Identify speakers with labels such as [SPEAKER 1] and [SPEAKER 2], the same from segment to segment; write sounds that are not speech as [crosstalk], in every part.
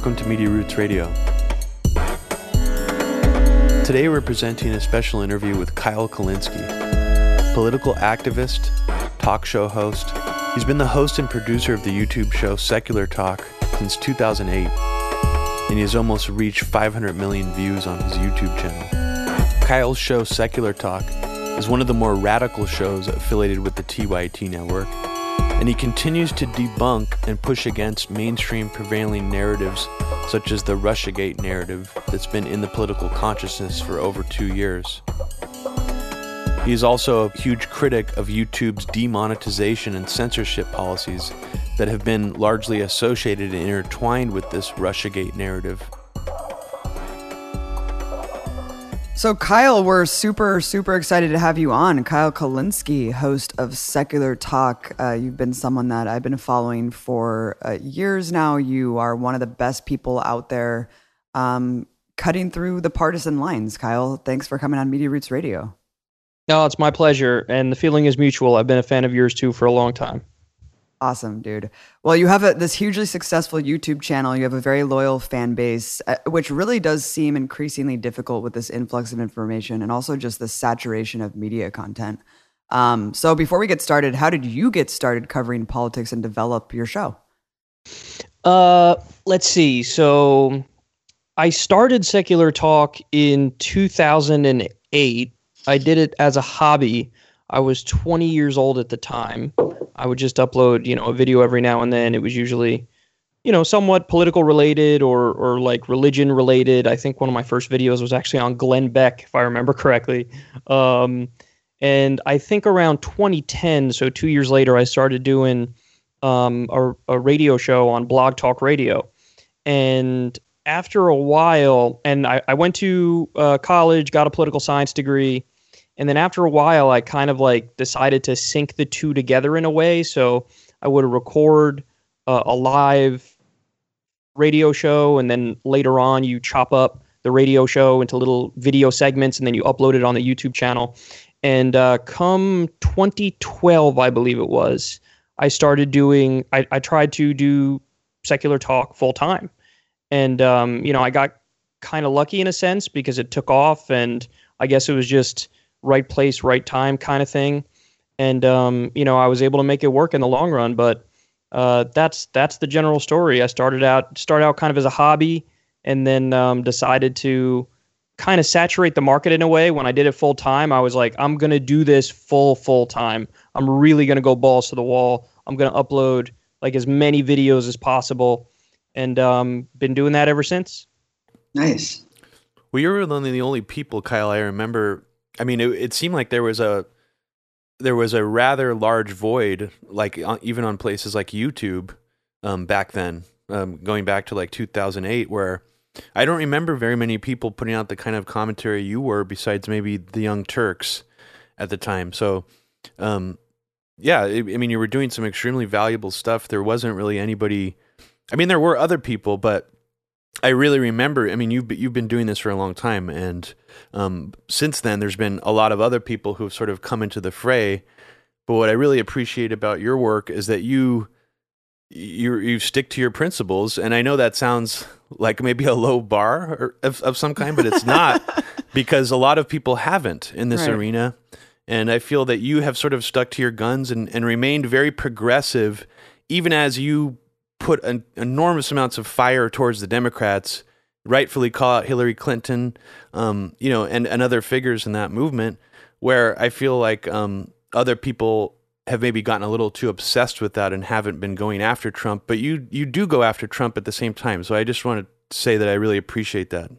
[SPEAKER 1] Welcome to Media Roots Radio. Today we're presenting a special interview with Kyle Kulinski, political activist, talk show host. He's been the host and producer of the YouTube show Secular Talk since 2008, and he has almost reached 500 million views on his YouTube channel. Kyle's show Secular Talk is one of the more radical shows affiliated with the TYT network and he continues to debunk and push against mainstream prevailing narratives such as the Russiagate narrative that's been in the political consciousness for over two years. He is also a huge critic of YouTube's demonetization and censorship policies that have been largely associated and intertwined with this Russiagate narrative.
[SPEAKER 2] So, Kyle, we're super, super excited to have you on. Kyle Kulinski, host of Secular Talk. Uh, you've been someone that I've been following for uh, years now. You are one of the best people out there um, cutting through the partisan lines. Kyle, thanks for coming on Media Roots Radio.
[SPEAKER 3] No, it's my pleasure. And the feeling is mutual. I've been a fan of yours too for a long time.
[SPEAKER 2] Awesome, dude. Well, you have a, this hugely successful YouTube channel. You have a very loyal fan base, uh, which really does seem increasingly difficult with this influx of information and also just the saturation of media content. Um, so, before we get started, how did you get started covering politics and develop your show?
[SPEAKER 3] Uh, let's see. So, I started Secular Talk in 2008. I did it as a hobby. I was 20 years old at the time. I would just upload, you know, a video every now and then. It was usually, you know, somewhat political related or or like religion related. I think one of my first videos was actually on Glenn Beck, if I remember correctly. Um, and I think around 2010, so two years later, I started doing um, a, a radio show on Blog Talk Radio. And after a while, and I, I went to uh, college, got a political science degree and then after a while, I kind of like decided to sync the two together in a way. So I would record uh, a live radio show, and then later on, you chop up the radio show into little video segments, and then you upload it on the YouTube channel. And uh, come 2012, I believe it was, I started doing, I, I tried to do secular talk full time. And, um, you know, I got kind of lucky in a sense because it took off, and I guess it was just right place, right time kind of thing. And um, you know, I was able to make it work in the long run. But uh, that's that's the general story. I started out started out kind of as a hobby, and then um, decided to kind of saturate the market in a way. When I did it full time, I was like, I'm gonna do this full full time. I'm really gonna go balls to the wall. I'm gonna upload like as many videos as possible, and um, been doing that ever since.
[SPEAKER 2] Nice.
[SPEAKER 1] Well, you're really the only people, Kyle. I remember I mean, it, it seemed like there was a there was a rather large void, like uh, even on places like YouTube um, back then, um, going back to like 2008, where I don't remember very many people putting out the kind of commentary you were, besides maybe the Young Turks at the time. So, um, yeah, I mean, you were doing some extremely valuable stuff. There wasn't really anybody. I mean, there were other people, but I really remember. I mean, you've you've been doing this for a long time, and um, since then, there's been a lot of other people who've sort of come into the fray. But what I really appreciate about your work is that you you you stick to your principles, and I know that sounds like maybe a low bar of, of some kind, but it's not [laughs] because a lot of people haven't in this right. arena. And I feel that you have sort of stuck to your guns and, and remained very progressive, even as you put an enormous amounts of fire towards the Democrats, rightfully call out Hillary Clinton, um, you know, and, and other figures in that movement, where I feel like um, other people have maybe gotten a little too obsessed with that and haven't been going after Trump, but you you do go after Trump at the same time. So I just want to say that I really appreciate that.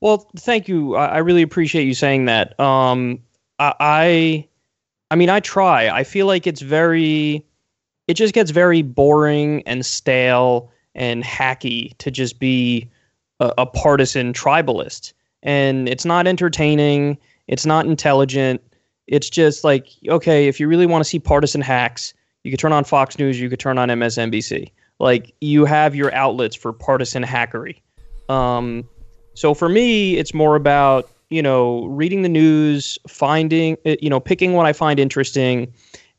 [SPEAKER 3] Well, thank you. I really appreciate you saying that. Um, I, I mean, I try. I feel like it's very it just gets very boring and stale and hacky to just be a, a partisan tribalist. And it's not entertaining. It's not intelligent. It's just like, okay, if you really want to see partisan hacks, you could turn on Fox News, you could turn on MSNBC. Like you have your outlets for partisan hackery. Um, so for me, it's more about you know reading the news, finding you know picking what I find interesting,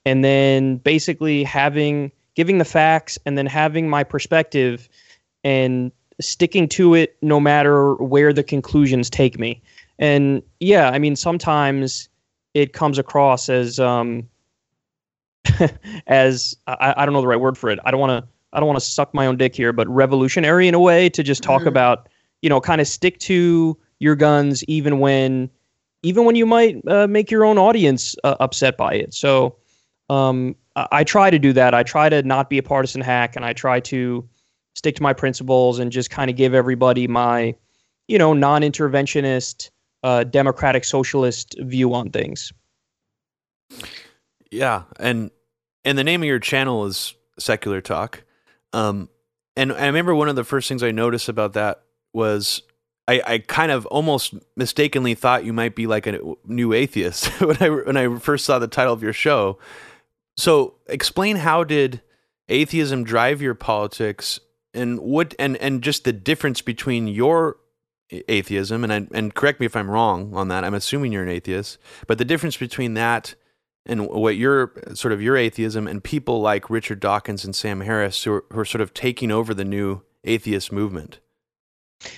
[SPEAKER 3] and then basically having giving the facts and then having my perspective and sticking to it no matter where the conclusions take me. And yeah, I mean, sometimes it comes across as um, [laughs] as I, I don't know the right word for it. I don't want to I don't want to suck my own dick here, but revolutionary in a way to just talk mm-hmm. about you know kind of stick to your guns even when even when you might uh, make your own audience uh, upset by it. So um, I, I try to do that. I try to not be a partisan hack, and I try to stick to my principles and just kind of give everybody my you know non-interventionist uh, democratic socialist view on things.
[SPEAKER 1] Yeah, and and the name of your channel is Secular Talk. Um, and I remember one of the first things I noticed about that was I, I kind of almost mistakenly thought you might be like a new atheist [laughs] when I when I first saw the title of your show. So explain how did atheism drive your politics and what and and just the difference between your atheism and I, and correct me if I'm wrong on that. I'm assuming you're an atheist, but the difference between that and what your sort of your atheism and people like Richard Dawkins and Sam Harris who are, who are sort of taking over the new atheist movement.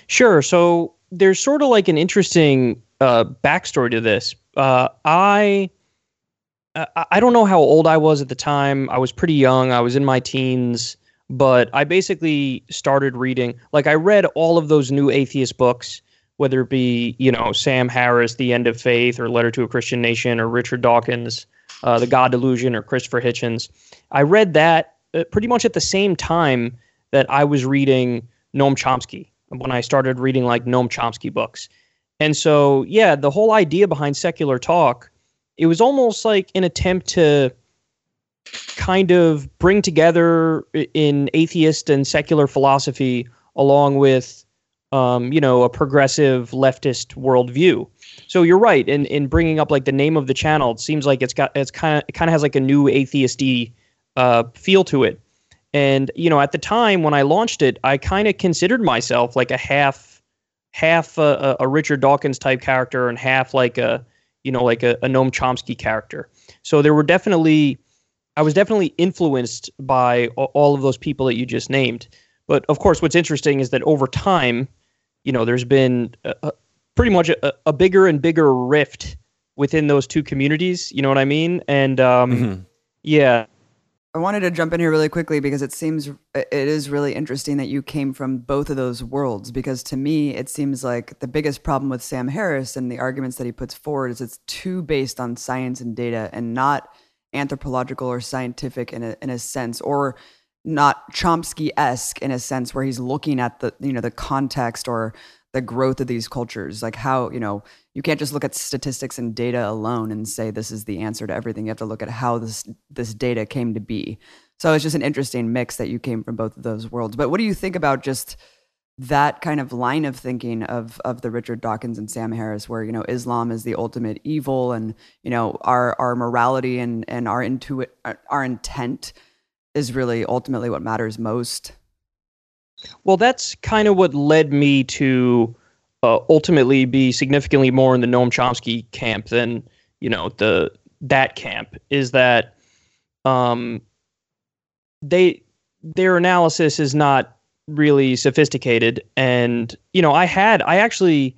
[SPEAKER 3] Sure. So there's sort of like an interesting uh, backstory to this. Uh, I I don't know how old I was at the time. I was pretty young. I was in my teens but I basically started reading. Like I read all of those new atheist books, whether it be you know Sam Harris, The End of Faith, or Letter to a Christian Nation, or Richard Dawkins, uh, The God Delusion, or Christopher Hitchens. I read that uh, pretty much at the same time that I was reading Noam Chomsky when I started reading like Noam Chomsky books. And so, yeah, the whole idea behind secular talk, it was almost like an attempt to kind of bring together in atheist and secular philosophy along with um, you know a progressive leftist worldview. So you're right in in bringing up like the name of the channel it seems like it's got it's kind of it kind of has like a new atheisty uh, feel to it. And you know at the time when i launched it i kind of considered myself like a half half a, a, richard dawkins type character and half like a you know like a, a noam chomsky character so there were definitely I was definitely influenced by all of those people that you just named. But of course, what's interesting is that over time, you know, there's been a, a, pretty much a, a, bigger and bigger rift within those two communities. You know what I mean? And um, mm-hmm. yeah.
[SPEAKER 2] I wanted to jump in here really quickly because it seems it is really interesting that you came from both of those worlds. Because to me, it seems like the biggest problem with Sam Harris and the arguments that he puts forward is it's too based on science and data and not anthropological or scientific in a, in a sense, or not Chomsky esque in a sense where he's looking at the you know the context or the growth of these cultures like how you know you can't just look at statistics and data alone and say this is the answer to everything. You have to look at how this this data came to be. So it's just an interesting mix that you came from both of those worlds. But what do you think about just that kind of line of thinking of of the Richard Dawkins and Sam Harris, where you know Islam is the ultimate evil, and you know our our morality and and our intuit our intent is really ultimately what matters most.
[SPEAKER 3] Well, that's kind of what led me to uh, ultimately be significantly more in the Noam Chomsky camp than you know the that camp. Is that um, they their analysis is not really sophisticated. And, you know, I had, I actually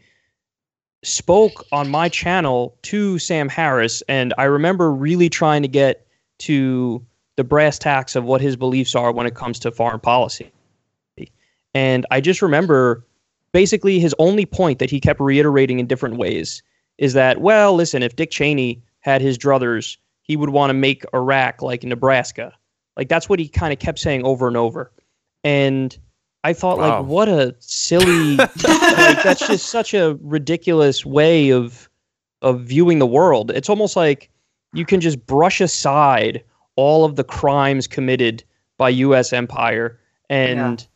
[SPEAKER 3] spoke on my channel to Sam Harris, and I remember really trying to get to the brass tacks of what his beliefs are when it comes to foreign policy. And I just remember basically his only point that he kept reiterating in different ways is that, well, listen, if Dick Cheney had his druthers, he would want to make Iraq like Nebraska. Like that's what he kind of kept saying over and over. And I thought wow. like what a silly [laughs] like that's just such a ridiculous way of of viewing the world. It's almost like you can just brush aside all of the crimes committed by US empire and yeah.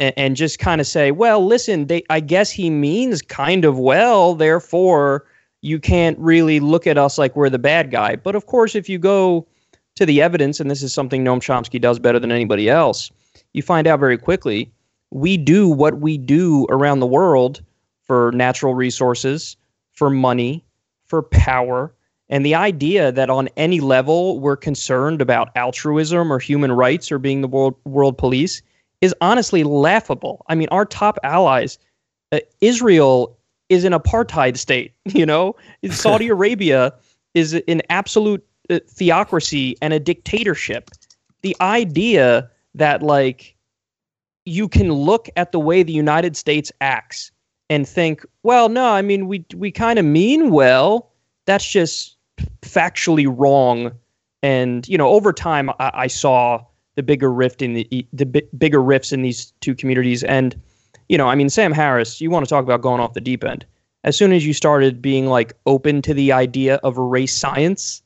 [SPEAKER 3] And, and just kind of say, well, listen, they I guess he means kind of well, therefore you can't really look at us like we're the bad guy. But of course, if you go to the evidence, and this is something Noam Chomsky does better than anybody else, you find out very quickly we do what we do around the world for natural resources, for money, for power, And the idea that on any level we're concerned about altruism or human rights or being the world world police is honestly laughable. I mean, our top allies, uh, Israel is an apartheid state. [laughs] You know, [laughs] Saudi Arabia is an absolute uh, theocracy and a dictatorship. The idea that like you can look at the way the United States acts and think, well, no, I mean we we kind of mean well. That's just factually wrong. And you know, over time, I, I saw the bigger rift in the the b- bigger rifts in these two communities. And you know, I mean, Sam Harris, you want to talk about going off the deep end? As soon as you started being like open to the idea of race science,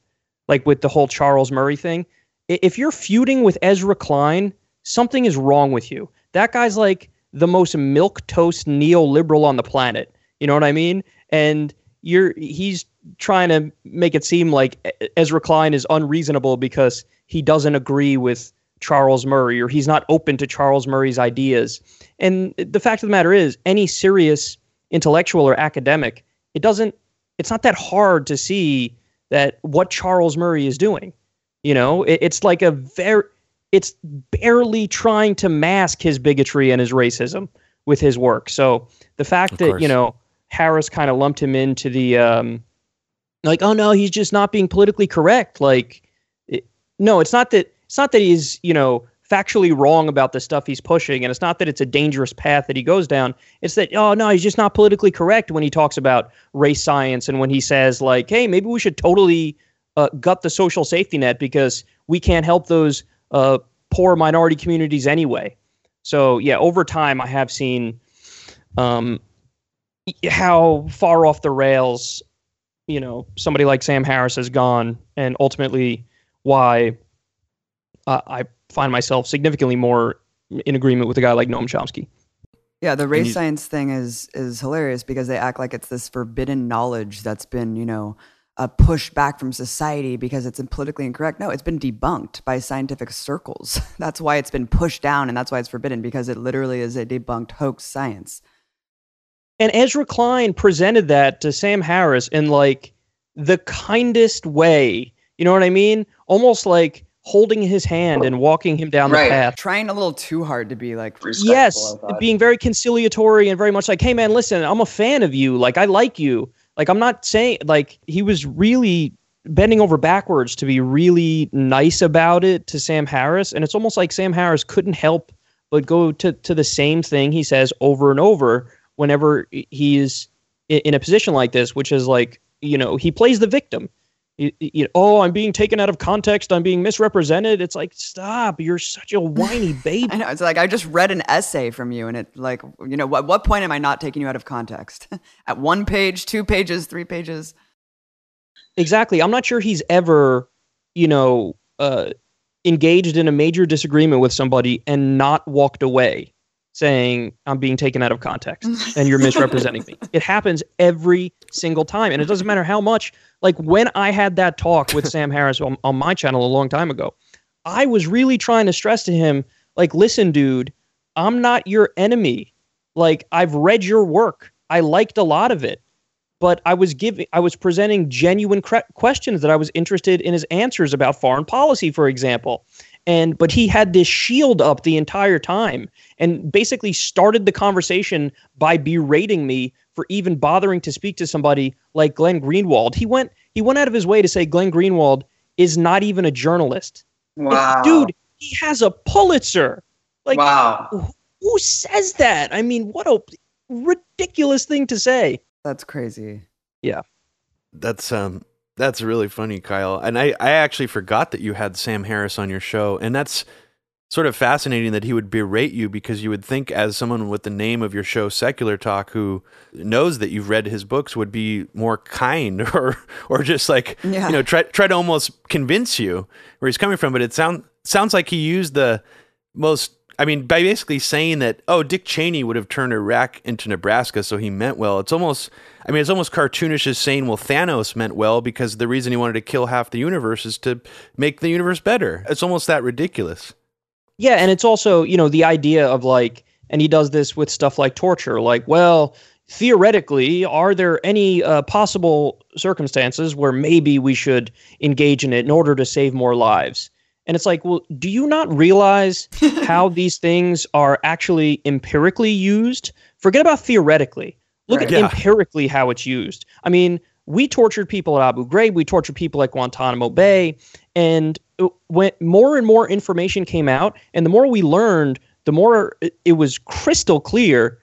[SPEAKER 3] like with the whole Charles Murray thing, if you're feuding with Ezra Klein, something is wrong with you. That guy's like the most milk toast neoliberal on the planet. You know what I mean? And you're he's trying to make it seem like Ezra Klein is unreasonable because he doesn't agree with Charles Murray or he's not open to Charles Murray's ideas. And the fact of the matter is, any serious intellectual or academic, it doesn't it's not that hard to see that what Charles Murray is doing. You know, it, it's like a very it's barely trying to mask his bigotry and his racism with his work. So the fact that you know Harris kind of lumped him into the um, like, oh no, he's just not being politically correct. Like, it, no, it's not that. It's not that he's you know factually wrong about the stuff he's pushing, and it's not that it's a dangerous path that he goes down. It's that oh no, he's just not politically correct when he talks about race science and when he says like, hey, maybe we should totally uh, gut the social safety net because we can't help those uh, poor minority communities anyway. So yeah, over time I have seen um, how far off the rails, you know, somebody like Sam Harris has gone, and ultimately why uh, I find myself significantly more in agreement with a guy like Noam Chomsky.
[SPEAKER 2] Yeah, the race you, science thing is is hilarious because they act like it's this forbidden knowledge that's been, you know, a push back from society because it's politically incorrect. No, it's been debunked by scientific circles. [laughs] That's why it's been pushed down and that's why it's forbidden because it literally is a debunked hoax science.
[SPEAKER 3] And Ezra Klein presented that to Sam Harris in like the kindest way. You know what I mean? Almost like holding his hand and walking him down right. the path.
[SPEAKER 2] Trying a little too hard to be like
[SPEAKER 3] Yes, being very conciliatory and very much like, "Hey man, listen, I'm a fan of you. Like I like you." Like I'm not saying like he was really bending over backwards to be really nice about it to Sam Harris, and it's almost like Sam Harris couldn't help but go to to the same thing he says over and over whenever he's in a position like this, which is like you know he plays the victim. You, oh, I'm being taken out of context. I'm being misrepresented. It's like, stop! You're such a whiny [laughs] baby.
[SPEAKER 2] I know. It's like I just read an essay from you, and it like, you know, what what point am I not taking you out of context? [laughs] At one page, two pages, three pages.
[SPEAKER 3] Exactly. I'm not sure he's ever, you know, uh, engaged in a major disagreement with somebody and not walked away saying I'm being taken out of context and you're [laughs] misrepresenting me. It happens every single time. And it doesn't matter how much, like when I had that talk with Sam [laughs] Harris on, on my channel a long time ago, I was really trying to stress to him, like, listen, dude, I'm not your enemy. Like, I've read your work. I liked a lot of it. But I was giving, I was presenting genuine cre- questions that I was interested in his answers about foreign policy, for example and but he had this shield up the entire time and basically started the conversation by berating me for even bothering to speak to somebody like Glenn Greenwald. He went he went out of his way to say Glenn Greenwald is not even a journalist.
[SPEAKER 4] Wow.
[SPEAKER 3] dude, he has a Pulitzer. Like
[SPEAKER 4] wow.
[SPEAKER 3] Who, who says that? I mean, what a ridiculous thing to say.
[SPEAKER 2] That's crazy.
[SPEAKER 3] Yeah.
[SPEAKER 1] That's um that's really funny, Kyle. And I, I actually forgot that you had Sam Harris on your show. And that's sort of fascinating that he would berate you because you would think, as someone with the name of your show, Secular Talk, who knows that you've read his books, would be more kind [laughs] or or just like yeah. you know try try to almost convince you where he's coming from. But it sound sounds like he used the most I mean, by basically saying that, oh, Dick Cheney would have turned Iraq into Nebraska, so he meant well. It's almost, I mean, it's almost cartoonish as saying, well, Thanos meant well because the reason he wanted to kill half the universe is to make the universe better. It's almost that ridiculous.
[SPEAKER 3] Yeah, and it's also, you know, the idea of like, and he does this with stuff like torture, like, well, theoretically, are there any uh, possible circumstances where maybe we should engage in it in order to save more lives? And it's like, well, do you not realize [laughs] how these things are actually empirically used? Forget about theoretically. Look
[SPEAKER 2] Right.
[SPEAKER 3] at
[SPEAKER 1] Yeah.
[SPEAKER 3] empirically how it's used. I mean, we tortured people at Abu Ghraib, we tortured people at Guantanamo Bay, and uh, when more and more information came out, and the more we learned, the more it- it was crystal clear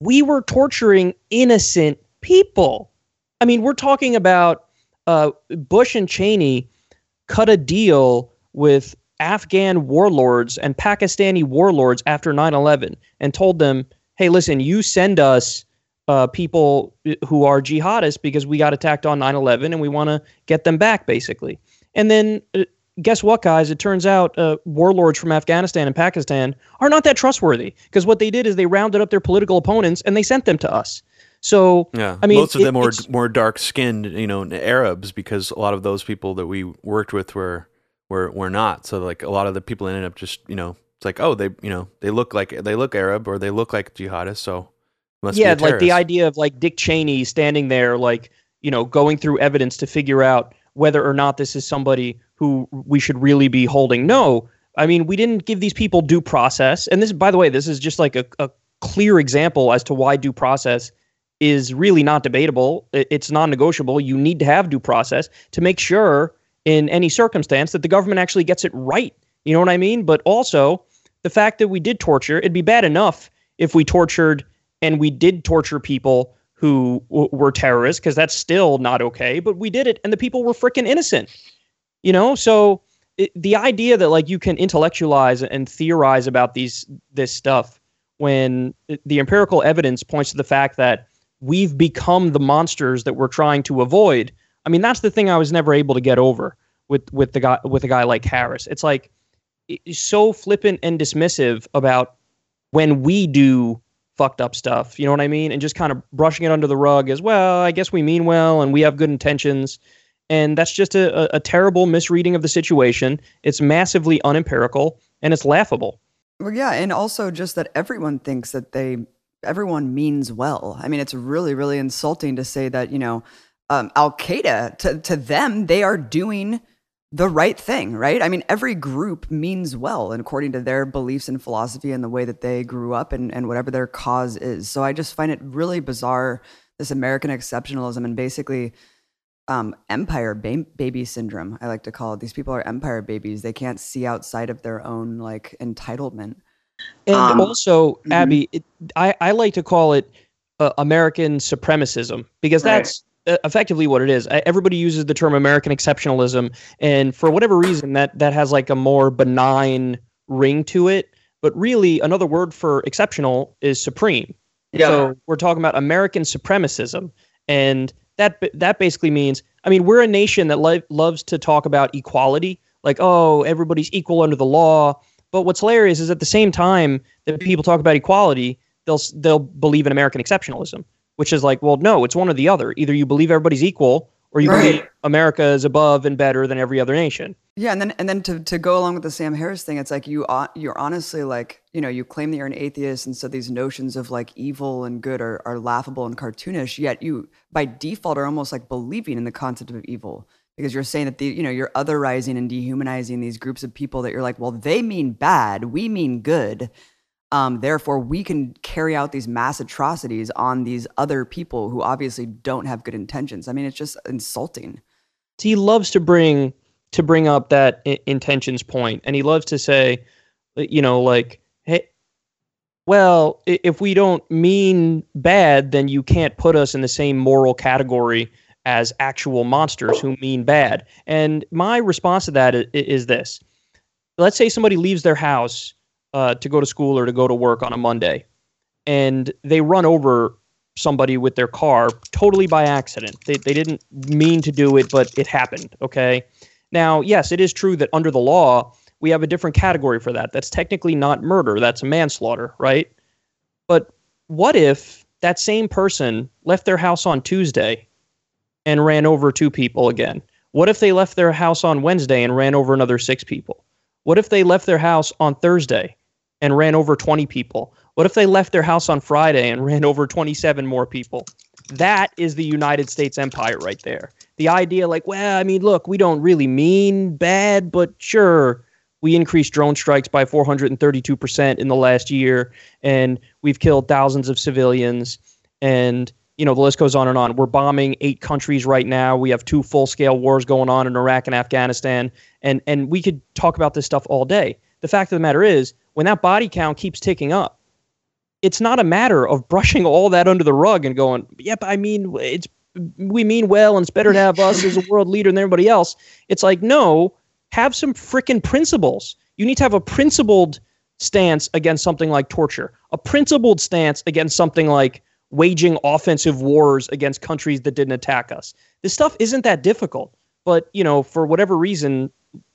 [SPEAKER 3] we were torturing innocent people. I mean, we're talking about uh, Bush and Cheney cut a deal with Afghan warlords and Pakistani warlords after 9 11 and told them, hey, listen, you send us uh, people who are jihadists because we got attacked on 9 11 and we want to get them back, basically. And then uh, guess what, guys? It turns out uh, warlords from Afghanistan and Pakistan are not that trustworthy because what they did is they rounded up their political opponents and they sent them to us. So,
[SPEAKER 1] Yeah,
[SPEAKER 3] I mean,
[SPEAKER 1] most of
[SPEAKER 3] it-
[SPEAKER 1] them were more dark skinned, you know, Arabs because a lot of those people that we worked with were were were not. So like a lot of the people ended up just you know it's like oh they you know they look like they look Arab or they look like jihadists so must
[SPEAKER 3] yeah,
[SPEAKER 1] be
[SPEAKER 3] like the idea of like Dick Cheney standing there, like, you know, going through evidence to figure out whether or not this is somebody who we should really be holding. No, I mean, we didn't give these people due process. And this, by the way, this is just like a, a clear example as to why due process is really not debatable. It's non negotiable. You need to have due process to make sure in any circumstance that the government actually gets it right. You know what I mean? But also, the fact that we did torture, it'd be bad enough if we tortured and we did torture people who w- were terrorists because that's still not okay but we did it and the people were freaking innocent you know so it, the idea that like you can intellectualize and theorize about these this stuff when the empirical evidence points to the fact that we've become the monsters that we're trying to avoid i mean that's the thing i was never able to get over with with the guy with a guy like harris it's like it's so flippant and dismissive about when we do fucked up stuff. You know what I mean? And just kind of brushing it under the rug as well. I guess we mean well and we have good intentions. And that's just a, a, a terrible misreading of the situation. It's massively unempirical and it's laughable.
[SPEAKER 2] Well, yeah, and also just that everyone thinks that they everyone means well. I mean, it's really, really insulting to say that you know um, Al Qaeda to to them they are doing the right thing, right? I mean, every group means well, and according to their beliefs and philosophy and the way that they grew up and and whatever their cause is. So I just find it really bizarre this American exceptionalism and basically um, empire ba- baby syndrome. I like to call it. These people are empire babies. They can't see outside of their own like entitlement.
[SPEAKER 3] And
[SPEAKER 2] Um,
[SPEAKER 3] also,
[SPEAKER 2] mhm.
[SPEAKER 3] Abby, it, I, I like to call it uh, American supremacism because that's uh, effectively what it is. Uh, Everybody uses the term American exceptionalism, and for whatever reason, that that has like a more benign ring to it. But really, another word for exceptional is supreme. So we're talking about American supremacism, and that that basically means, I mean, we're a nation that lo- loves to talk about equality, like oh, everybody's equal under the law. But what's hilarious is at the same time that people talk about equality, they'll they'll believe in American exceptionalism, which is like, well, no, it's one or the other. Either you believe everybody's equal, or you
[SPEAKER 2] Right.
[SPEAKER 3] believe America is above and better than every other nation.
[SPEAKER 2] Yeah, and then and then to, to go along with the Sam Harris thing, it's like you uh, you're honestly like you know you claim that you're an atheist, and so these notions of like evil and good are, are laughable and cartoonish. Yet you by default are almost like believing in the concept of evil because you're saying that the you know you're otherizing and dehumanizing these groups of people that you're like, well, they mean bad, we mean good. Um, therefore, we can carry out these mass atrocities on these other people who obviously don't have good intentions. I mean, it's just insulting.
[SPEAKER 3] he loves to bring to bring up that I- intentions point and he loves to say you know like hey well if we don't mean bad then you can't put us in the same moral category as actual monsters who mean bad and my response to that is, is this let's say somebody leaves their house uh, to go to school or to go to work on a monday and they run over somebody with their car totally by accident. They, they didn't mean to do it, but it happened. Okay. Now, yes, it is true that under the law, we have a different category for that. That's technically not murder, that's manslaughter, right? But what if that same person left their house on Tuesday and ran over two people again? What if they left their house on Wednesday and ran over another six people? What if they left their house on Thursday and ran over 20 people? What if they left their house on Friday and ran over 27 more people? That is the United States empire right there. The idea, like, well, I mean, look, we don't really mean bad, but sure, we increased drone strikes by 432% in the last year, and we've killed thousands of civilians. And, you know, the list goes on and on. We're bombing eight countries right now. We have two full scale wars going on in Iraq and Afghanistan. And, and we could talk about this stuff all day. The fact of the matter is, when that body count keeps ticking up, it's not a matter of brushing [laughs] all that under the rug and going, yep, I mean, it's we mean well and it's better to have us as a [laughs] world leader than everybody else. It's like, no, have some freaking principles. You need to have a principled stance against something like torture, a principled stance against something like waging offensive wars against countries that didn't attack us. This stuff isn't that difficult, but you know, for whatever reason,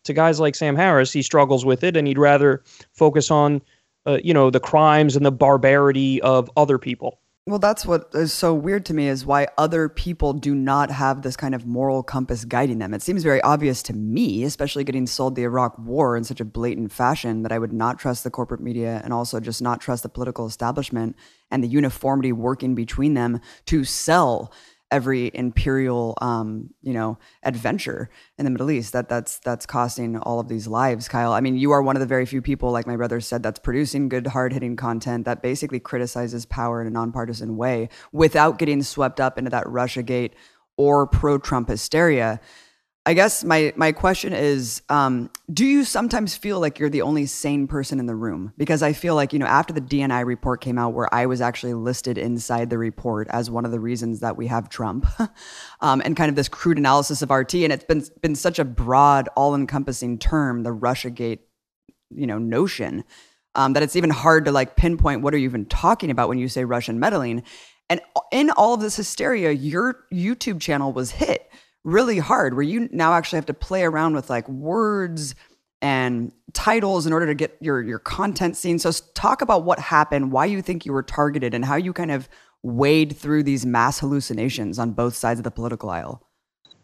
[SPEAKER 3] to guys like Sam Harris, he struggles with it, and he'd rather focus on, uh, you know, the crimes and the barbarity of other people.
[SPEAKER 2] Well, that's what is so weird to me is why other people do not have this kind of moral compass guiding them. It seems very obvious to me, especially getting sold the Iraq war in such a blatant fashion, that I would not trust the corporate media and also just not trust the political establishment and the uniformity working between them to sell every imperial um, you know adventure in the Middle East. That that's that's costing all of these lives Kyle. I mean you are one of the very few people like my brother said that's producing good hard-hitting content that basically criticizes power in a nonpartisan way without getting swept up into that russia gate or pro-Trump hysteria I guess my my question is, um, do you sometimes feel like you're the only sane person in the room? Because I feel like you know after the DNI report came out, where I was actually listed inside the report as one of the reasons that we have Trump, [laughs] um, and kind of this crude analysis of RT, and it's been been such a broad, all encompassing term, the RussiaGate, you know, notion. Um, that it's even hard to like pinpoint what are you even talking about when you say Russian meddling. And in all of this hysteria, your YouTube channel was hit really hard where you now actually have to play around with like words and titles in order to get your your content seen. So talk about what happened, why you think you were targeted and how you kind of wade through these mass hallucinations on both sides of the political aisle.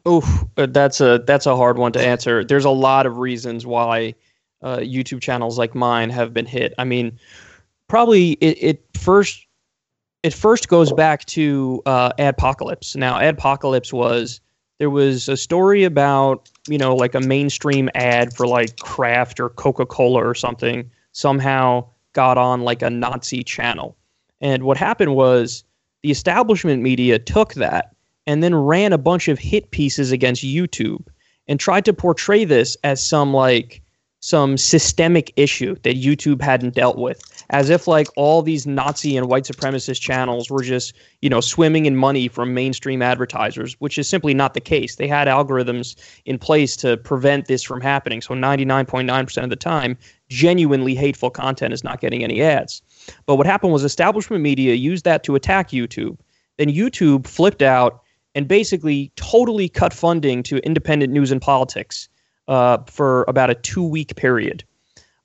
[SPEAKER 3] Oh, that's a that's a hard one to answer. There's a lot of reasons why uh, YouTube channels like mine have been hit. I mean, probably it, it first it first goes back to uh, Adpocalypse. Now, Adpocalypse was there was a story about you know like a mainstream ad for like Kraft or Coca Cola or something somehow got on like a Nazi channel, and what happened was the establishment media took that and then ran a bunch of hit pieces against YouTube and tried to portray this as some like some systemic issue that YouTube hadn't dealt with, as if like all these Nazi and white supremacist channels were just, you know, swimming in money from mainstream advertisers, which is simply not the case. They had algorithms in place to prevent this from happening. So 99.9% of the time, genuinely hateful content is not getting any ads. But what happened was establishment media used that to attack YouTube. Then YouTube flipped out and basically totally cut funding to independent news and politics uh, for about a two week period.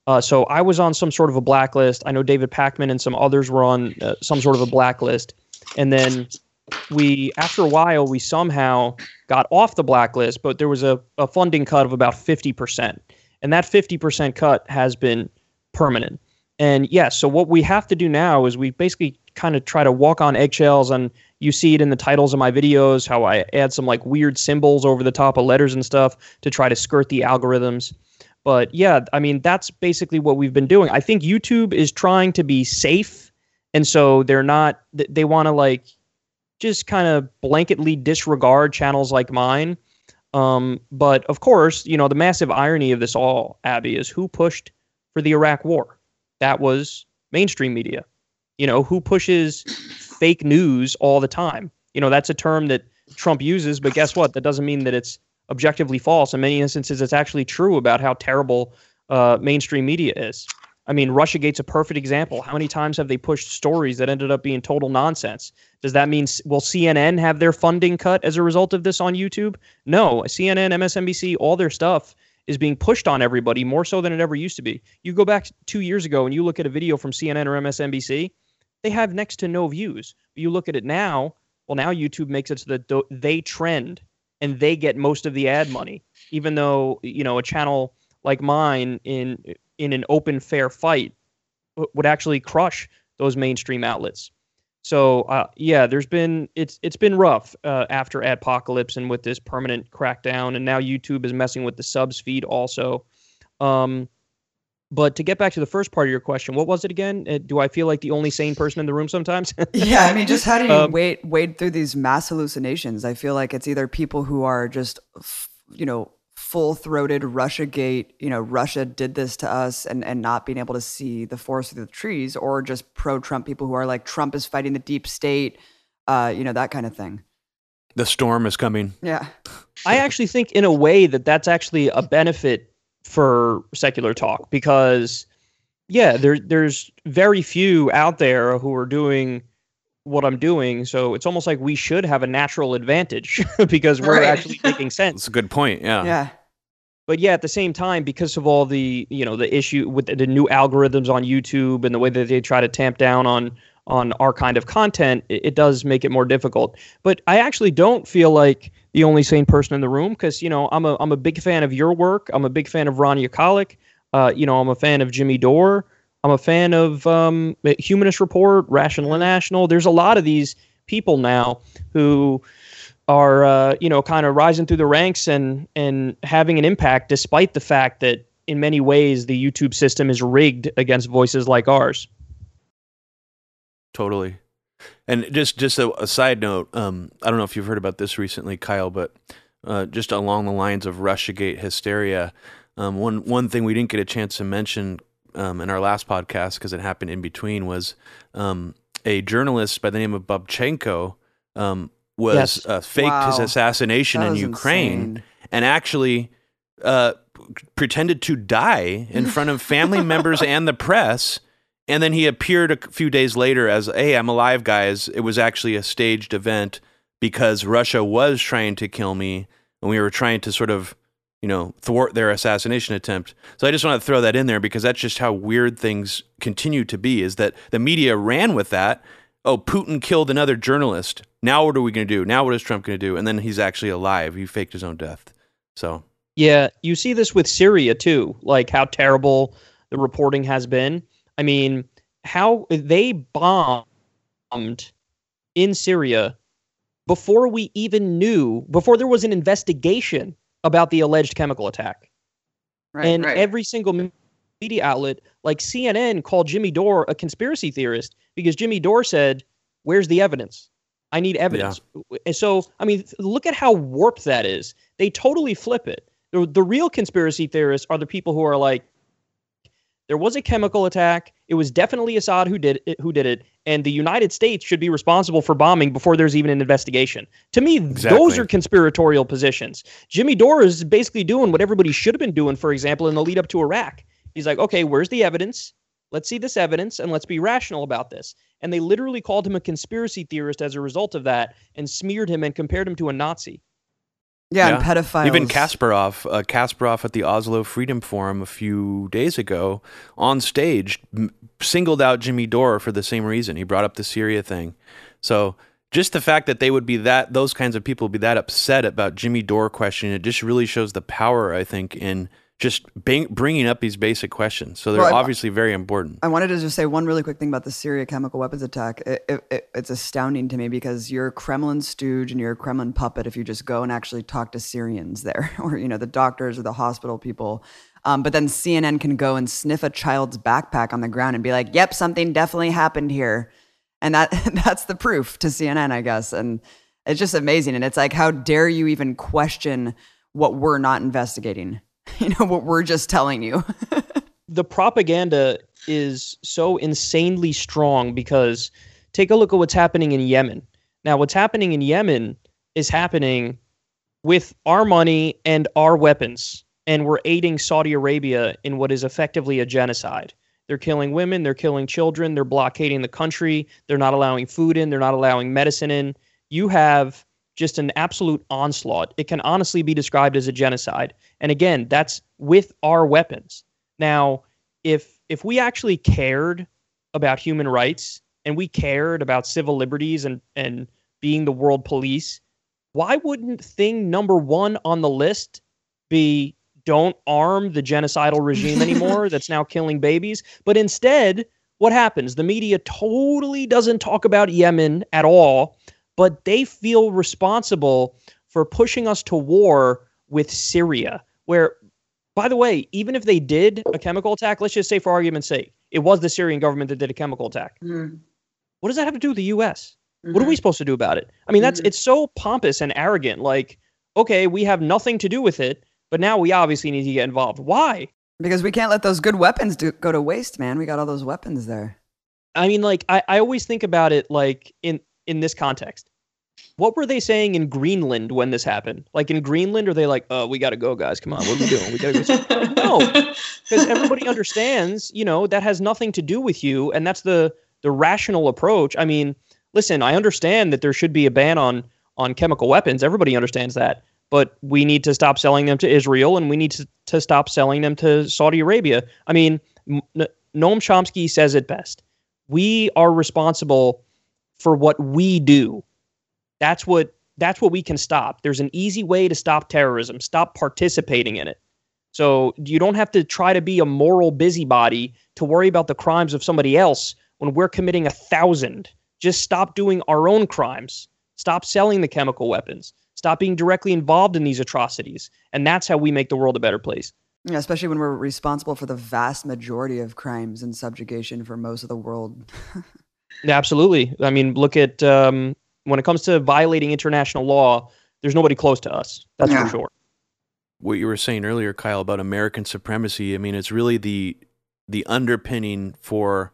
[SPEAKER 3] Uh, so I was on some sort of a blacklist. I know David Pakman and some others were on uh, some sort of a blacklist. And then we, after a while, we somehow got off the blacklist, but there was a, a funding cut of about 50%. And that 50% cut has been permanent. And yes, yeah, so what we have to do now is we basically kind of try to walk on eggshells and you see it in the titles of my videos how i add some like weird symbols over the top of letters and stuff to try to skirt the algorithms. But yeah i mean that's basically what we've been doing. I think youtube is trying to be safe and so they're not they want to like just kind of blanketly disregard channels like mine. Um, but of course you know the massive irony of this all abby is who pushed for the iraq war? That was mainstream media. You know, who pushes fake news all the time? You know, that's a term that Trump uses, but guess what? That doesn't mean that it's objectively false. In many instances, it's actually true about how terrible uh, mainstream media is. I mean, Russiagate's a perfect example. How many times have they pushed stories that ended up being total nonsense? Does that mean will CNN have their funding cut as a result of this on YouTube? No, CNN, MSNBC, all their stuff is being pushed on everybody more so than it ever used to be. You go back 2 years ago and you look at a video from CNN or MSNBC, they have next to no views. You look at it now, well, now YouTube makes it so that they trend and they get most of the ad money, even though you know a channel like mine in in an open fair fight would actually crush those mainstream outlets. So uh, yeah, there's been it's it's been rough uh, after Adpocalypse and with this permanent crackdown, and now YouTube is messing with the subs feed also. Um, but to get back to the first part of your question, what was it again? Uh, do I feel like the only sane person in the room sometimes? [laughs]
[SPEAKER 2] yeah, I mean, just how do you um, wade wade through these mass hallucinations? I feel like it's either people who are just, you know, full throated Russia gate, you know, Russia did this to us and, and not being able to see the forest through the trees, or just pro Trump people who are like, Trump is fighting the deep state, uh, you know, that kind of thing.
[SPEAKER 1] The storm is coming.
[SPEAKER 2] Yeah.
[SPEAKER 3] I actually think, in a way, that that's actually a benefit for secular talk because, yeah, there, there's very few out there who are doing what I'm doing. So it's almost like we should have a natural advantage [laughs] because we're right. actually [laughs] making sense.
[SPEAKER 1] That's a good point. Yeah.
[SPEAKER 2] Yeah.
[SPEAKER 3] But yeah, at the same time, because of all the you know the issue with the, the new algorithms on YouTube and the way that they try to tamp down on on our kind of content, it, it does make it more difficult. But I actually don't feel like the only sane person in the room because you know I'm a I'm a big fan of your work. I'm a big fan of Ron Yakalik. Uh, you know, I'm a fan of Jimmy Dore. I'm a fan of um, Humanist Report, Rational National. There's a lot of these people now who are uh, you know kind of rising through the ranks and and having an impact, despite the fact that in many ways the YouTube system is rigged against voices like ours.
[SPEAKER 1] Totally. And just just a, a side note, um, I don't know if you've heard about this recently, Kyle, but uh, just along the lines of RussiaGate hysteria, um, one one thing we didn't get a chance to mention um, in our last podcast because it happened in between was um, a journalist by the name of Babchenko um, was yes. uh, faked wow. his assassination in Ukraine insane. and actually uh, pretended to die in front of family members [laughs] and the press. And then he appeared a few days later as, "Hey, I'm alive, guys." It was actually a staged event because Russia was trying to kill me, and we were trying to sort of you know, thwart their assassination attempt. So I just want to throw that in there because that's just how weird things continue to be is that the media ran with that. Oh, Putin killed another journalist. Now what are we going to do? Now what is Trump going to do? And then he's actually alive. He faked his own death. So
[SPEAKER 3] Yeah, you see this with Syria too, like how terrible the reporting has been. I mean, how they bombed in Syria before we even knew, before there was an investigation about the alleged chemical attack. Right, and right. every single media outlet, like CNN, called Jimmy Dore a conspiracy theorist because Jimmy Dore said, Where's the evidence? I need evidence. Yeah. And so, I mean, look at how warped that is. They totally flip it. The, the real conspiracy theorists are the people who are like, there was a chemical attack. It was definitely Assad who did it, who did it, and the United States should be responsible for bombing before there's even an investigation. To me, exactly. those are conspiratorial positions. Jimmy Dore is basically doing what everybody should have been doing, for example, in the lead up to Iraq. He's like, okay, where's the evidence? Let's see this evidence and let's be rational about this. And they literally called him a conspiracy theorist as a result of that and smeared him and compared him to a Nazi.
[SPEAKER 2] Yeah, yeah. and pedophiles.
[SPEAKER 1] Even Kasparov, uh, Kasparov at the Oslo Freedom Forum a few days ago on stage m- singled out Jimmy Dore for the same reason. He brought up the Syria thing. So just the fact that they would be that, those kinds of people would be that upset about Jimmy Dore questioning it just really shows the power, I think, in just bang, bringing up these basic questions. So they're well, obviously very important.
[SPEAKER 2] I wanted to just say one really quick thing about the Syria chemical weapons attack. It, it, it, it's astounding to me because you're a Kremlin stooge and you're a Kremlin puppet if you just go and actually talk to Syrians there, [laughs] or you know the doctors or the hospital people. Um, but then CNN can go and sniff a child's backpack on the ground and be like, "Yep, something definitely happened here," and that [laughs] that's the proof to CNN, I guess. And it's just amazing. And it's like, how dare you even question what we're not investigating? [laughs] you know what we're just telling you. [laughs]
[SPEAKER 3] The propaganda is so insanely strong because take a look at what's happening in yemen. Now what's happening in yemen is happening with our money and our weapons and we're aiding saudi arabia in what is effectively a genocide. They're killing women they're killing children they're blockading the country they're not allowing food in they're not allowing medicine in. You have just an absolute onslaught. It can honestly be described as a genocide. And again, that's with our weapons. Now, if if we actually cared about human rights and we cared about civil liberties and and being the world police, why wouldn't thing number 1 on the list be don't arm the genocidal regime anymore [laughs] that's now killing babies, but instead what happens? The media totally doesn't talk about Yemen at all, but they feel responsible for pushing us to war with Syria, where, by the way, even if they did a chemical attack, let's just say for argument's sake, it was the Syrian government that did a chemical attack. Mm. What does that have to do with the U.S.? Mm-hmm. What are we mm-hmm. supposed to do about it? I mean, that's mm-hmm. it's so pompous and arrogant. Like, okay, we have nothing to do with it, but now we obviously need to get involved. Why?
[SPEAKER 2] Because we can't let those good weapons do, go to waste, man. We got all those weapons there.
[SPEAKER 3] I mean, like, I, I always think about it like in in this context. What were they saying in Greenland when this happened? Like in Greenland, are they like, "Oh, we got to go, guys. Come on, what are we doing? We got to go." [laughs] no, because everybody understands. You know that has nothing to do with you, and that's the the rational approach. I mean, listen, I understand that there should be a ban on on chemical weapons. Everybody understands that, but we need to stop selling them to Israel, and we need to, to stop selling them to Saudi Arabia. I mean, N- Noam Chomsky says it best. We are responsible for what we do. That's what that's what we can stop. There's an easy way to stop terrorism. Stop participating in it. So you don't have to try to be a moral busybody to worry about the crimes of somebody else when we're committing a thousand. Just stop doing our own crimes. Stop selling the chemical weapons. Stop being directly involved in these atrocities. And that's how we make the world a better place.
[SPEAKER 2] Yeah, especially when we're responsible for the vast majority of crimes and subjugation for most of the world. [laughs]
[SPEAKER 3] Absolutely. I mean, look at um, when it comes to violating international law, there's nobody close to us. That's yeah. for sure.
[SPEAKER 1] What you were saying earlier, Kyle, about American supremacy, I mean, it's really the the underpinning for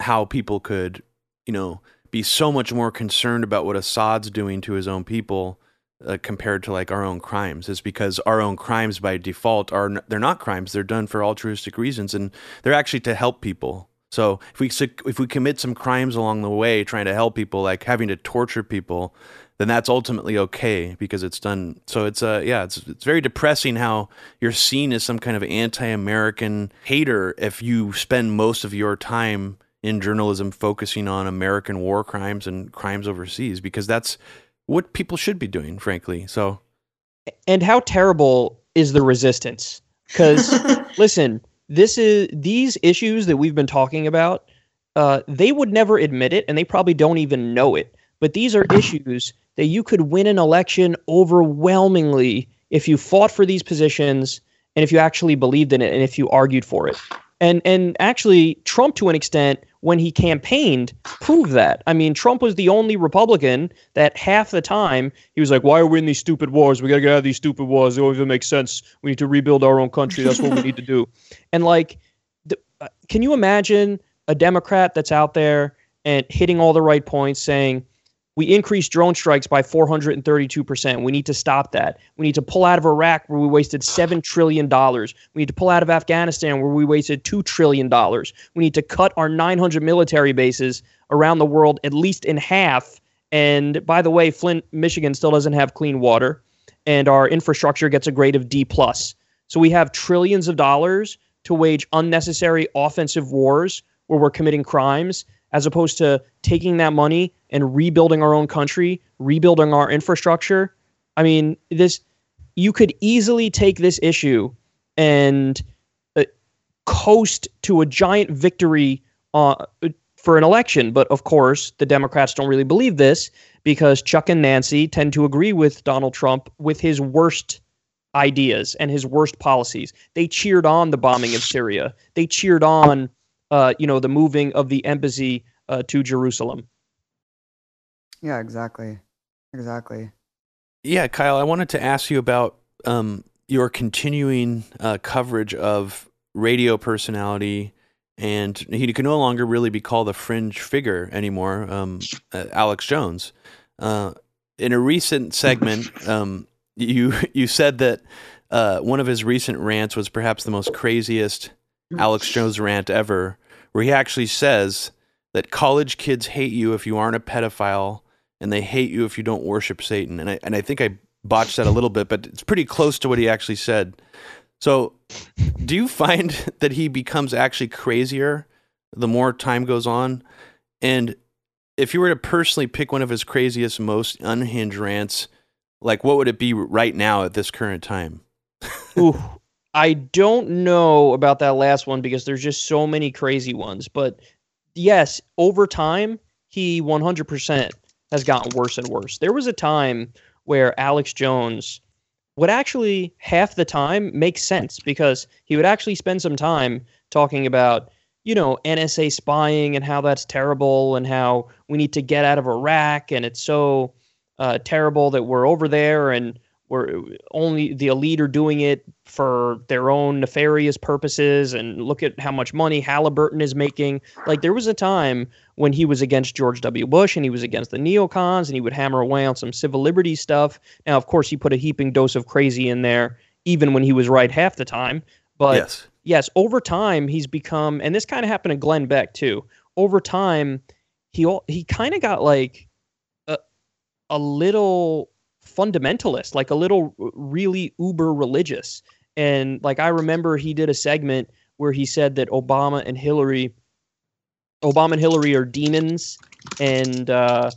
[SPEAKER 1] how people could, you know, be so much more concerned about what Assad's doing to his own people uh, compared to like our own crimes is because our own crimes by default are they're not crimes they're done for altruistic reasons and they're actually to help people so if we if we commit some crimes along the way trying to help people like having to torture people then that's ultimately okay because it's done so it's uh yeah it's it's very depressing how you're seen as some kind of anti-american hater if you spend most of your time in journalism focusing on American war crimes and crimes overseas because that's what people should be doing, frankly. So,
[SPEAKER 3] and how terrible is the resistance? Because [laughs] listen, this is these issues that we've been talking about. Uh, they would never admit it, and they probably don't even know it. But these are issues that you could win an election overwhelmingly if you fought for these positions and if you actually believed in it and if you argued for it. And and actually, Trump to an extent when he campaigned proved that. I mean, Trump was the only Republican that half the time he was like, "Why are we in these stupid wars? We got to get out of these stupid wars. It don't even make sense. We need to rebuild our own country. That's what we need to do." [laughs] And like, the, uh, can you imagine a Democrat that's out there and hitting all the right points, saying, we increased drone strikes by 432%. We need to stop that. We need to pull out of Iraq where we wasted $7 trillion. We need to pull out of Afghanistan where we wasted $2 trillion. We need to cut our 900 military bases around the world at least in half. And by the way, Flint, Michigan still doesn't have clean water, and our infrastructure gets a grade of D. plus. So we have trillions of dollars to wage unnecessary offensive wars where we're committing crimes as opposed to taking that money and rebuilding our own country, rebuilding our infrastructure. I mean, this you could easily take this issue and uh, coast to a giant victory uh, for an election. But of course, the Democrats don't really believe this because Chuck and Nancy tend to agree with Donald Trump with his worst ideas and his worst policies. They cheered on the bombing of Syria. They cheered on uh, you know, the moving of the embassy uh, to Jerusalem.
[SPEAKER 2] Yeah, exactly, exactly.
[SPEAKER 1] Yeah, Kyle, I wanted to ask you about um, your continuing uh, coverage of radio personality, and he can no longer really be called a fringe figure anymore. Um, uh, Alex Jones. Uh, in a recent segment, um, you you said that uh, one of his recent rants was perhaps the most craziest Alex Jones rant ever, where he actually says that college kids hate you if you aren't a pedophile and they hate you if you don't worship Satan. And I, and I think I botched that a little bit, but it's pretty close to what he actually said. So, do you find [laughs] that he becomes actually crazier the more time goes on? And if you were to personally pick one of his craziest, most unhinged rants, like what would it be right now at this current time? [laughs]
[SPEAKER 3] Ooh, I don't know about that last one because there's just so many crazy ones. But yes, over time, he 100% has gotten worse and worse. There was a time where Alex Jones would actually half the time make sense because he would actually spend some time talking about you know NSA spying and how that's terrible and how we need to get out of Iraq and it's so uh, terrible that we're over there and we're only the elite are doing it for their own nefarious purposes and look at how much money Halliburton is making. Like there was a time when he was against George W. Bush and he was against the neocons and he would hammer away on some civil liberty stuff. Now, of course, he put a heaping dose of crazy in there, even when he was right half the time. But
[SPEAKER 1] yes.
[SPEAKER 3] yes, over time he's become, and this kind of happened to Glenn Beck too. Over time, he he kind of got like a, a little fundamentalist, like a little really uber religious. And like I remember he did a segment where he said that Obama and Hillary Obama and Hillary are demons and uh,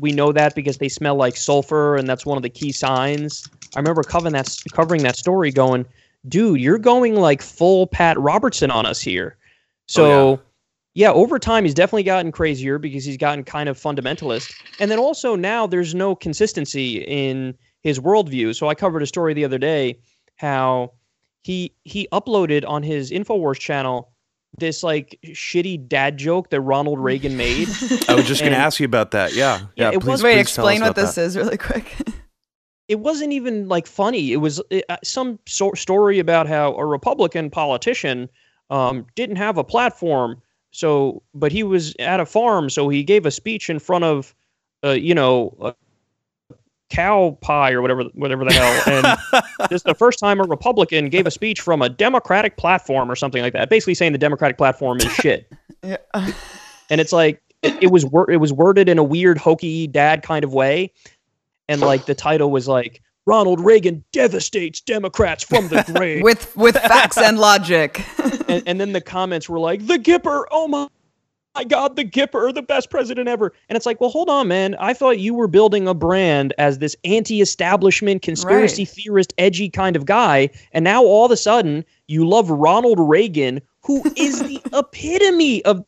[SPEAKER 3] we know that because they smell like sulfur and that's one of the key signs. I remember covering that covering that story going, "Dude, you're going like full Pat Robertson on us here." So oh, yeah yeah, over time he's definitely gotten crazier because he's gotten kind of fundamentalist. And then also now there's no consistency in his worldview. So I covered a story the other day how he he uploaded on his Infowars channel this like shitty dad joke that Ronald Reagan made. [laughs]
[SPEAKER 1] I was just going to ask you about that. Yeah, yeah.
[SPEAKER 2] yeah please, was, wait, explain what this that. is really quick. [laughs]
[SPEAKER 3] it wasn't even like funny. It was it, uh, some so- story about how a Republican politician um, didn't have a platform so, but he was at a farm, so he gave a speech in front of, uh, you know, a cow pie or whatever, whatever the hell. And [laughs] this is the first time a Republican gave a speech from a Democratic platform or something like that, basically saying the Democratic platform is shit. [laughs] yeah. [laughs] and it's like it, it was wor- it was worded in a weird hokey dad kind of way, and like the title was like Ronald Reagan devastates Democrats from the [laughs] grave
[SPEAKER 2] with with facts and logic. [laughs]
[SPEAKER 3] and, and, then the comments were like, "The Gipper, oh my." My God, the Gipper, the best president ever. And it's like, well, hold on, man. I thought you were building a brand as this anti establishment, conspiracy right. theorist, edgy kind of guy. And now all of a sudden, you love Ronald Reagan, who is the [laughs] epitome of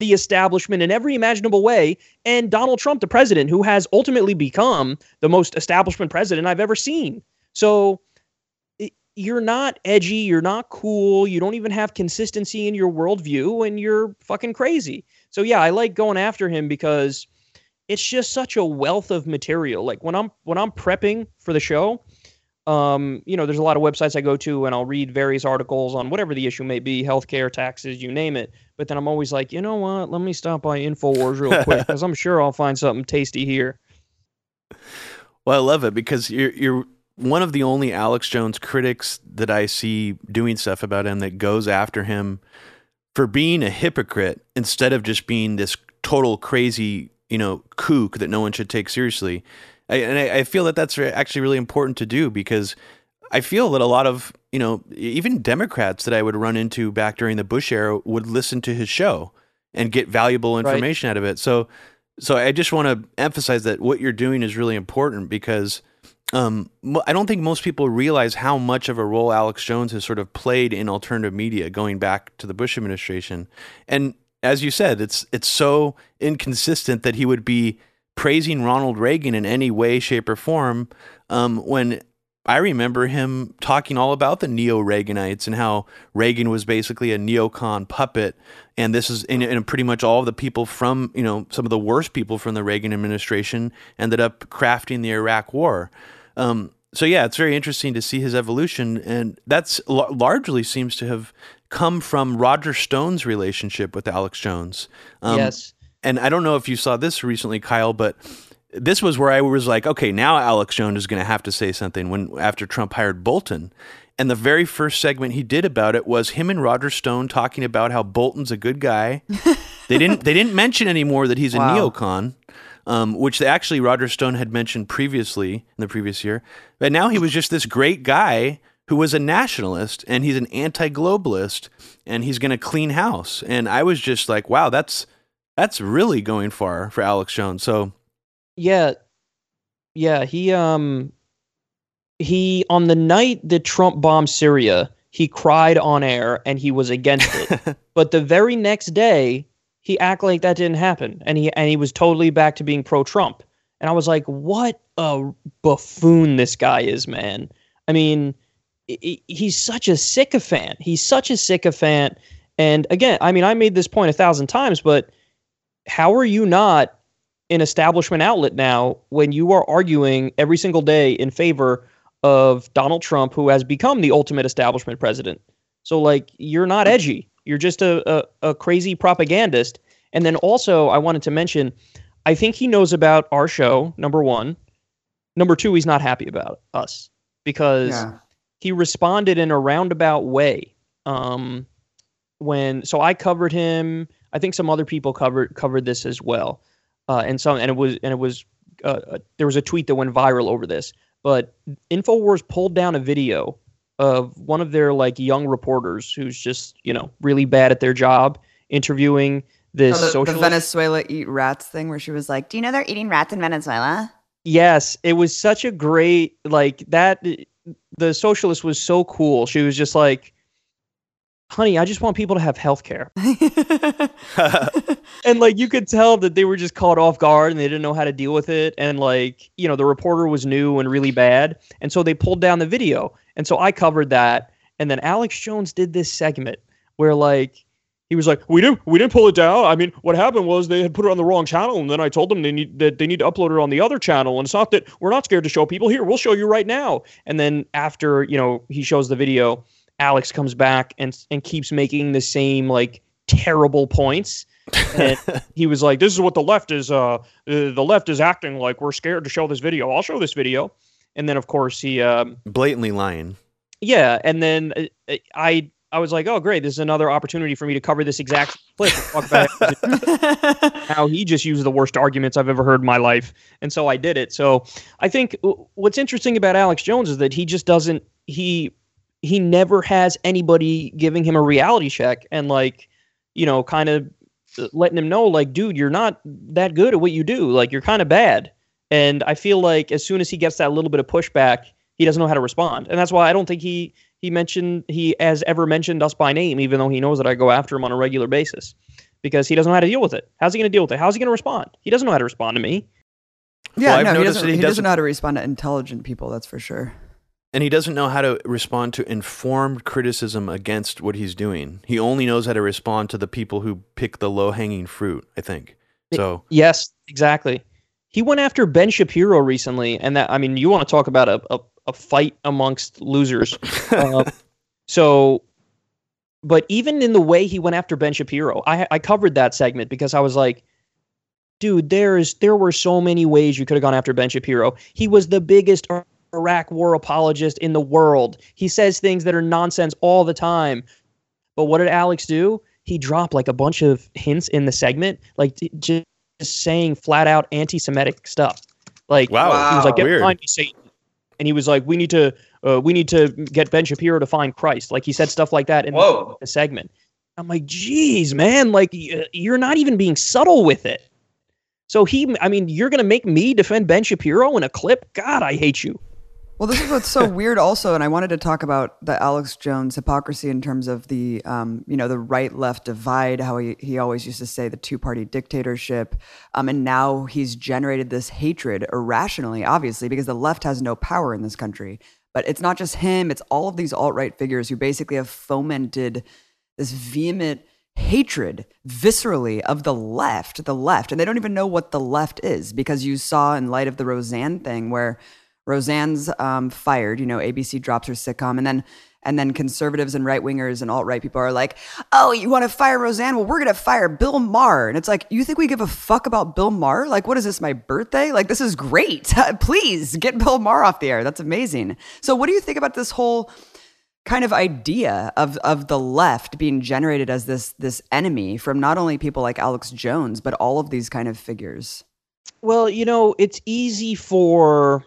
[SPEAKER 3] the establishment in every imaginable way, and Donald Trump, the president, who has ultimately become the most establishment president I've ever seen. So you're not edgy, you're not cool, you don't even have consistency in your worldview, and you're fucking crazy. So yeah, I like going after him because it's just such a wealth of material. Like when I'm when I'm prepping for the show, um, you know, there's a lot of websites I go to and I'll read various articles on whatever the issue may be, healthcare, taxes, you name it. But then I'm always like, you know what? Let me stop by Infowars real [laughs] quick because I'm sure I'll find something tasty here.
[SPEAKER 1] Well, I love it because you're you're one of the only Alex Jones critics that I see doing stuff about him that goes after him for being a hypocrite instead of just being this total crazy, you know, kook that no one should take seriously. I, and I, I feel that that's actually really important to do because I feel that a lot of you know even Democrats that I would run into back during the Bush era would listen to his show and get valuable information right. out of it. So so I just want to emphasize that what you're doing is really important because um, I don't think most people realize how much of a role Alex Jones has sort of played in alternative media going back to the Bush administration. And as you said, it's it's so inconsistent that he would be praising Ronald Reagan in any way, shape, or form um, when I remember him talking all about the neo Reaganites and how Reagan was basically a neocon puppet. And this is, and, and, pretty much all of the people from, you know, some of the worst people from the Reagan administration ended up crafting the Iraq War. Um, so yeah, it's very interesting to see his evolution, and that's l- largely seems to have come from Roger Stone's relationship with Alex Jones.
[SPEAKER 3] Um, yes,
[SPEAKER 1] and I don't know if you saw this recently, Kyle, but this was where I was like, okay, now Alex Jones is going to have to say something when after Trump hired Bolton. And the very first segment he did about it was him and Roger Stone talking about how Bolton's a good guy. [laughs] they didn't they didn't mention anymore that he's a wow. neocon um, which actually Roger Stone had mentioned previously in the previous year. But now he was just this great guy who was a nationalist and he's an anti-globalist and he's going to clean house. And I was just like, wow, that's that's really going far for Alex Jones. So
[SPEAKER 3] yeah, yeah, he um he on the night that Trump bombed Syria, he cried on air and he was against it. [laughs] but the very next day, he act like that didn't happen, and he and he was totally back to being pro Trump. And I was like, what a buffoon this guy is, man. I mean, he's such a sycophant. He's such a sycophant. And again, I mean, I made this point a thousand times, but how are you not an establishment outlet now when you are arguing every single day in favor of Donald Trump, who has become the ultimate establishment president? So, like, you're not edgy. You're just a, a, a crazy propagandist. And then also, I wanted to mention, I think he knows about our show, number one. Number two, he's not happy about us because yeah. he responded in a roundabout way. Um, when so I covered him. I think some other people covered covered this as well, uh, and some and it was and it was uh, uh, there was a tweet that went viral over this. But Infowars pulled down a video of one of their like young reporters who's just you know really bad at their job interviewing this oh,
[SPEAKER 2] the,
[SPEAKER 3] socialist.
[SPEAKER 2] the Venezuela eat rats thing where she was like, "Do you know they're eating rats in Venezuela?"
[SPEAKER 3] Yes, it was such a great like that. The socialist was so cool. She was just like, honey, I just want people to have health care. [laughs] [laughs] [laughs] and like you could tell that they were just caught off guard and they didn't know how to deal with it. And like, you know, the reporter was new and really bad. And so they pulled down the video. And so I covered that. And then Alex Jones did this segment where like he was like, "We didn't, we didn't pull it down. I mean, what happened was they had put it on the wrong channel, and then I told them they need that they need to upload it on the other channel. And it's not that we're not scared to show people. Here, we'll show you right now." And then after you know he shows the video, Alex comes back and and keeps making the same like terrible points. And [laughs] he was like, "This is what the left is. Uh, the left is acting like we're scared to show this video. I'll show this video." And then, of course, he um,
[SPEAKER 1] blatantly lying.
[SPEAKER 3] Yeah, and then uh, I I was like, "Oh, great! This is another opportunity for me to cover this exact clip talk about how he just used the worst [laughs] arguments I've ever heard in my life." And so I did it. So I think what's interesting about Alex Jones is that he just doesn't he he never has anybody giving him a reality check and like you know kind of letting him know like dude you're not that good at what you do. Like you're kind of bad. And i feel like as soon as he gets that little bit of pushback he doesn't know how to respond. And that's why i don't think he he mentioned he has ever mentioned us by name even though he knows that i go after him on a regular basis because he doesn't know how to deal with it. How's he going to deal with it? How's he going to respond? He doesn't know how to respond to me.
[SPEAKER 2] Yeah well, no he doesn't, he, he doesn't know how to respond to intelligent people that's for sure
[SPEAKER 1] and he doesn't know how to respond to informed criticism against what he's doing. He only knows how to respond to the people who pick the low hanging fruit, I think. So
[SPEAKER 3] Yes, exactly. He went after Ben Shapiro recently, and that I mean, you want to talk about a, a, a fight amongst losers. uh, [laughs] so but even in the way he went after Ben Shapiro, I I covered that segment because I was like, dude, there is there were so many ways you could have gone after Ben Shapiro. He was the biggest Iraq war apologist in the world. He says things that are nonsense all the time. But what did Alex do? He dropped like a bunch of hints in the segment, like just saying flat out anti-Semitic stuff. Like
[SPEAKER 1] wow,
[SPEAKER 3] he was like, "Get
[SPEAKER 1] weird.
[SPEAKER 3] behind me, Satan," and he was like, "We need to, uh, we need to get Ben Shapiro to find Christ." Like he said stuff like that in the, the segment. I'm like, "Geez, man! Like you're not even being subtle with it." So he, I mean, you're gonna make me defend Ben Shapiro in a clip? God, I hate you.
[SPEAKER 2] Well, this is what's so [laughs] weird, also, and I wanted to talk about the Alex Jones hypocrisy in terms of the, um, you know, the right-left divide. How he he always used to say the two-party dictatorship, um, and now he's generated this hatred irrationally, obviously, because the left has no power in this country. But it's not just him; it's all of these alt-right figures who basically have fomented this vehement hatred viscerally of the left, the left, and they don't even know what the left is because you saw in light of the Roseanne thing where Roseanne's um, fired. You know, ABC drops her sitcom, and then and then conservatives and right wingers and alt right people are like, "Oh, you want to fire Roseanne? Well, we're gonna fire Bill Maher." And it's like, you think we give a fuck about Bill Maher? Like, what is this? My birthday? Like, this is great. [laughs] Please get Bill Maher off the air. That's amazing. So, what do you think about this whole? kind of idea of of the left being generated as this this enemy from not only people like Alex Jones but all of these kind of figures.
[SPEAKER 3] Well, you know, it's easy for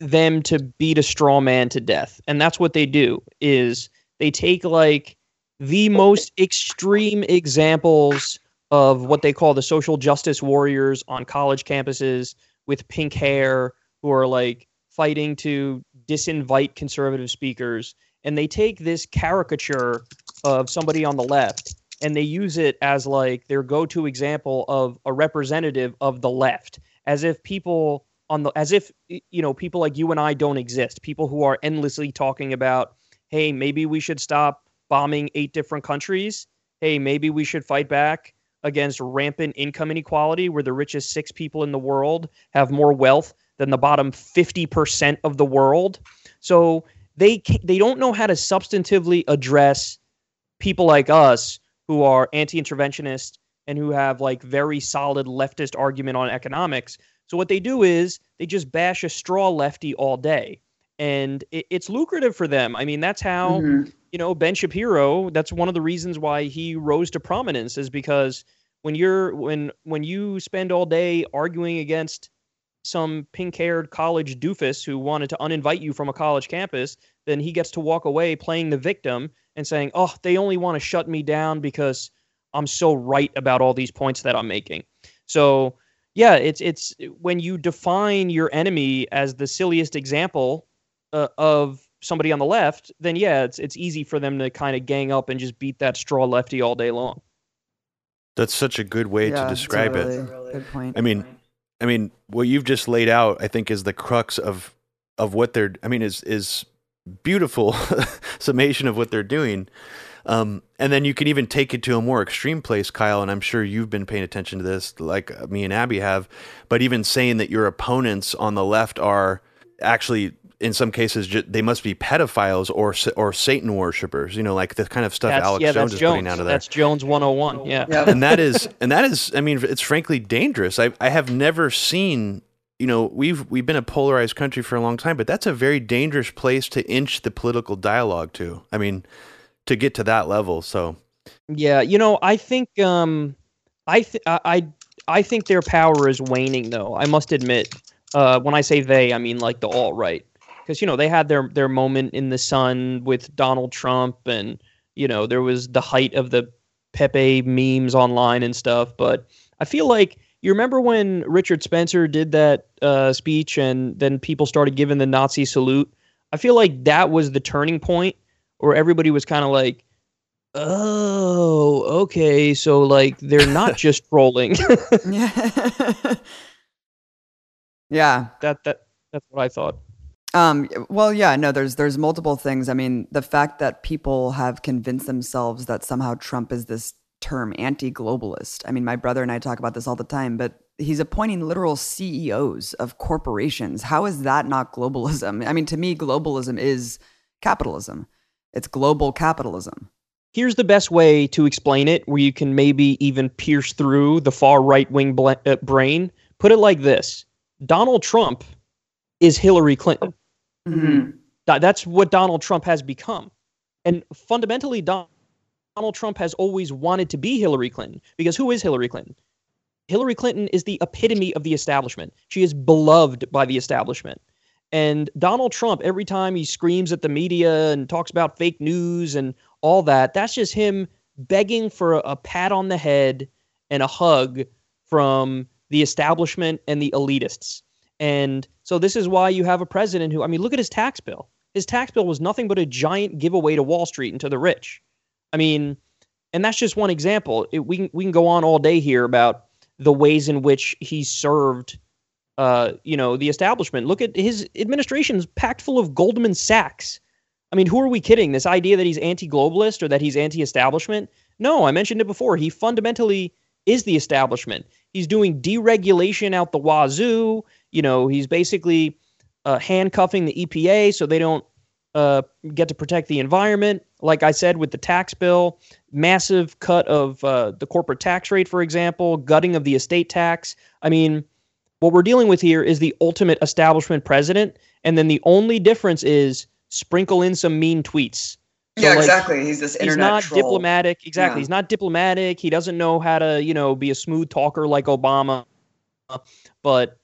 [SPEAKER 3] them to beat a straw man to death. And that's what they do is they take like the most extreme examples of what they call the social justice warriors on college campuses with pink hair who are like fighting to disinvite conservative speakers and they take this caricature of somebody on the left and they use it as like their go-to example of a representative of the left, as if people on the as if you know people like you and I don't exist. People who are endlessly talking about, hey, maybe we should stop bombing eight different countries. Hey, maybe we should fight back against rampant income inequality, where the richest six people in the world have more wealth than the bottom fifty percent of the world. So they they don't know how to substantively address people like us who are anti-interventionist and who have like very solid leftist argument on economics. So what they do is they just bash a straw lefty all day, and it, it's lucrative for them. I mean, that's how mm-hmm. you know Ben Shapiro. That's one of the reasons why he rose to prominence is because when you're when when you spend all day arguing against some pink-haired college doofus who wanted to uninvite you from a college campus, then he gets to walk away playing the victim and saying, "Oh, they only want to shut me down because I'm so right about all these points that I'm making." So yeah, it's it's when you define your enemy as the silliest example uh, of somebody on the left, then yeah, it's it's easy for them to kind of gang up and just beat that straw lefty all day long.
[SPEAKER 1] That's such a good way yeah, to describe really it.
[SPEAKER 2] Good point.
[SPEAKER 1] I mean, I mean, what you've just laid out, I think, is the crux of of what they're. I mean, is is beautiful [laughs] summation of what they're doing. Um, and then you can even take it to a more extreme place, Kyle. And I'm sure you've been paying attention to this, like me and Abby have. But even saying that your opponents on the left are actually, in some cases, they must be pedophiles or or Satan worshippers. You know, like the kind of stuff
[SPEAKER 3] that's,
[SPEAKER 1] Alex
[SPEAKER 3] yeah,
[SPEAKER 1] Jones
[SPEAKER 3] is
[SPEAKER 1] Jones. putting out of there.
[SPEAKER 3] That's Jones 101. Yeah.
[SPEAKER 1] yeah. and that is, and that is, I mean, it's frankly dangerous. I I have never seen you know we've we've been a polarized country for a long time but that's a very dangerous place to inch the political dialogue to i mean to get to that level. So
[SPEAKER 3] yeah, you know, I think um, I th- I I think their power is waning though. I must admit. Uh, when I say they, I mean like the alt right, because you know they had their their moment in the sun with Donald Trump, and you know there was the height of the Pepe memes online and stuff. But I feel like you remember when Richard Spencer did that uh, speech, and then people started giving the Nazi salute. I feel like that was the turning point or everybody was kind of like, oh, okay, so like they're not [laughs] just trolling. [laughs]
[SPEAKER 2] yeah. yeah.
[SPEAKER 3] That that that's what I thought.
[SPEAKER 2] Um, well, yeah, no, there's there's multiple things. I mean, the fact that people have convinced themselves that somehow Trump is this term anti-globalist. I mean, my brother and I talk about this all the time, but he's appointing literal CEOs of corporations. How is that not globalism? I mean, to me, globalism is capitalism. It's global capitalism.
[SPEAKER 3] Here's the best way to explain it, where you can maybe even pierce through the far right wing bl- uh, brain. Put it like this Donald Trump is Hillary Clinton. Mm-hmm. That's what Donald Trump has become. And fundamentally, Donald Trump has always wanted to be Hillary Clinton because who is Hillary Clinton? Hillary Clinton is the epitome of the establishment. She is beloved by the establishment. And Donald Trump, every time he screams at the media and talks about fake news and all that, that's just him begging for a, a pat on the head and a hug from the establishment and the elitists. And so this is why you have a president who, I mean, look at his tax bill. His tax bill was nothing but a giant giveaway to Wall Street and to the rich. I mean, and that's just one example. It, we can we can go on all day here about the ways in which he served uh, you know, the establishment. Look at his administration's packed full of Goldman Sachs. I mean, who are we kidding? This idea that he's anti-globalist or that he's anti-establishment? No, I mentioned it before. He fundamentally is the establishment. He's doing deregulation out the wazoo. You know, he's basically uh, handcuffing the EPA so they don't uh, get to protect the environment. Like I said, with the tax bill, massive cut of uh, the corporate tax rate, for example, gutting of the estate tax. I mean, what we're dealing with here is the ultimate establishment president, and then the only difference is sprinkle in some mean tweets.
[SPEAKER 2] So yeah, like, exactly. He's this internet.
[SPEAKER 3] He's not
[SPEAKER 2] troll.
[SPEAKER 3] diplomatic. Exactly. Yeah. He's not diplomatic. He doesn't know how to, you know, be a smooth talker like Obama. But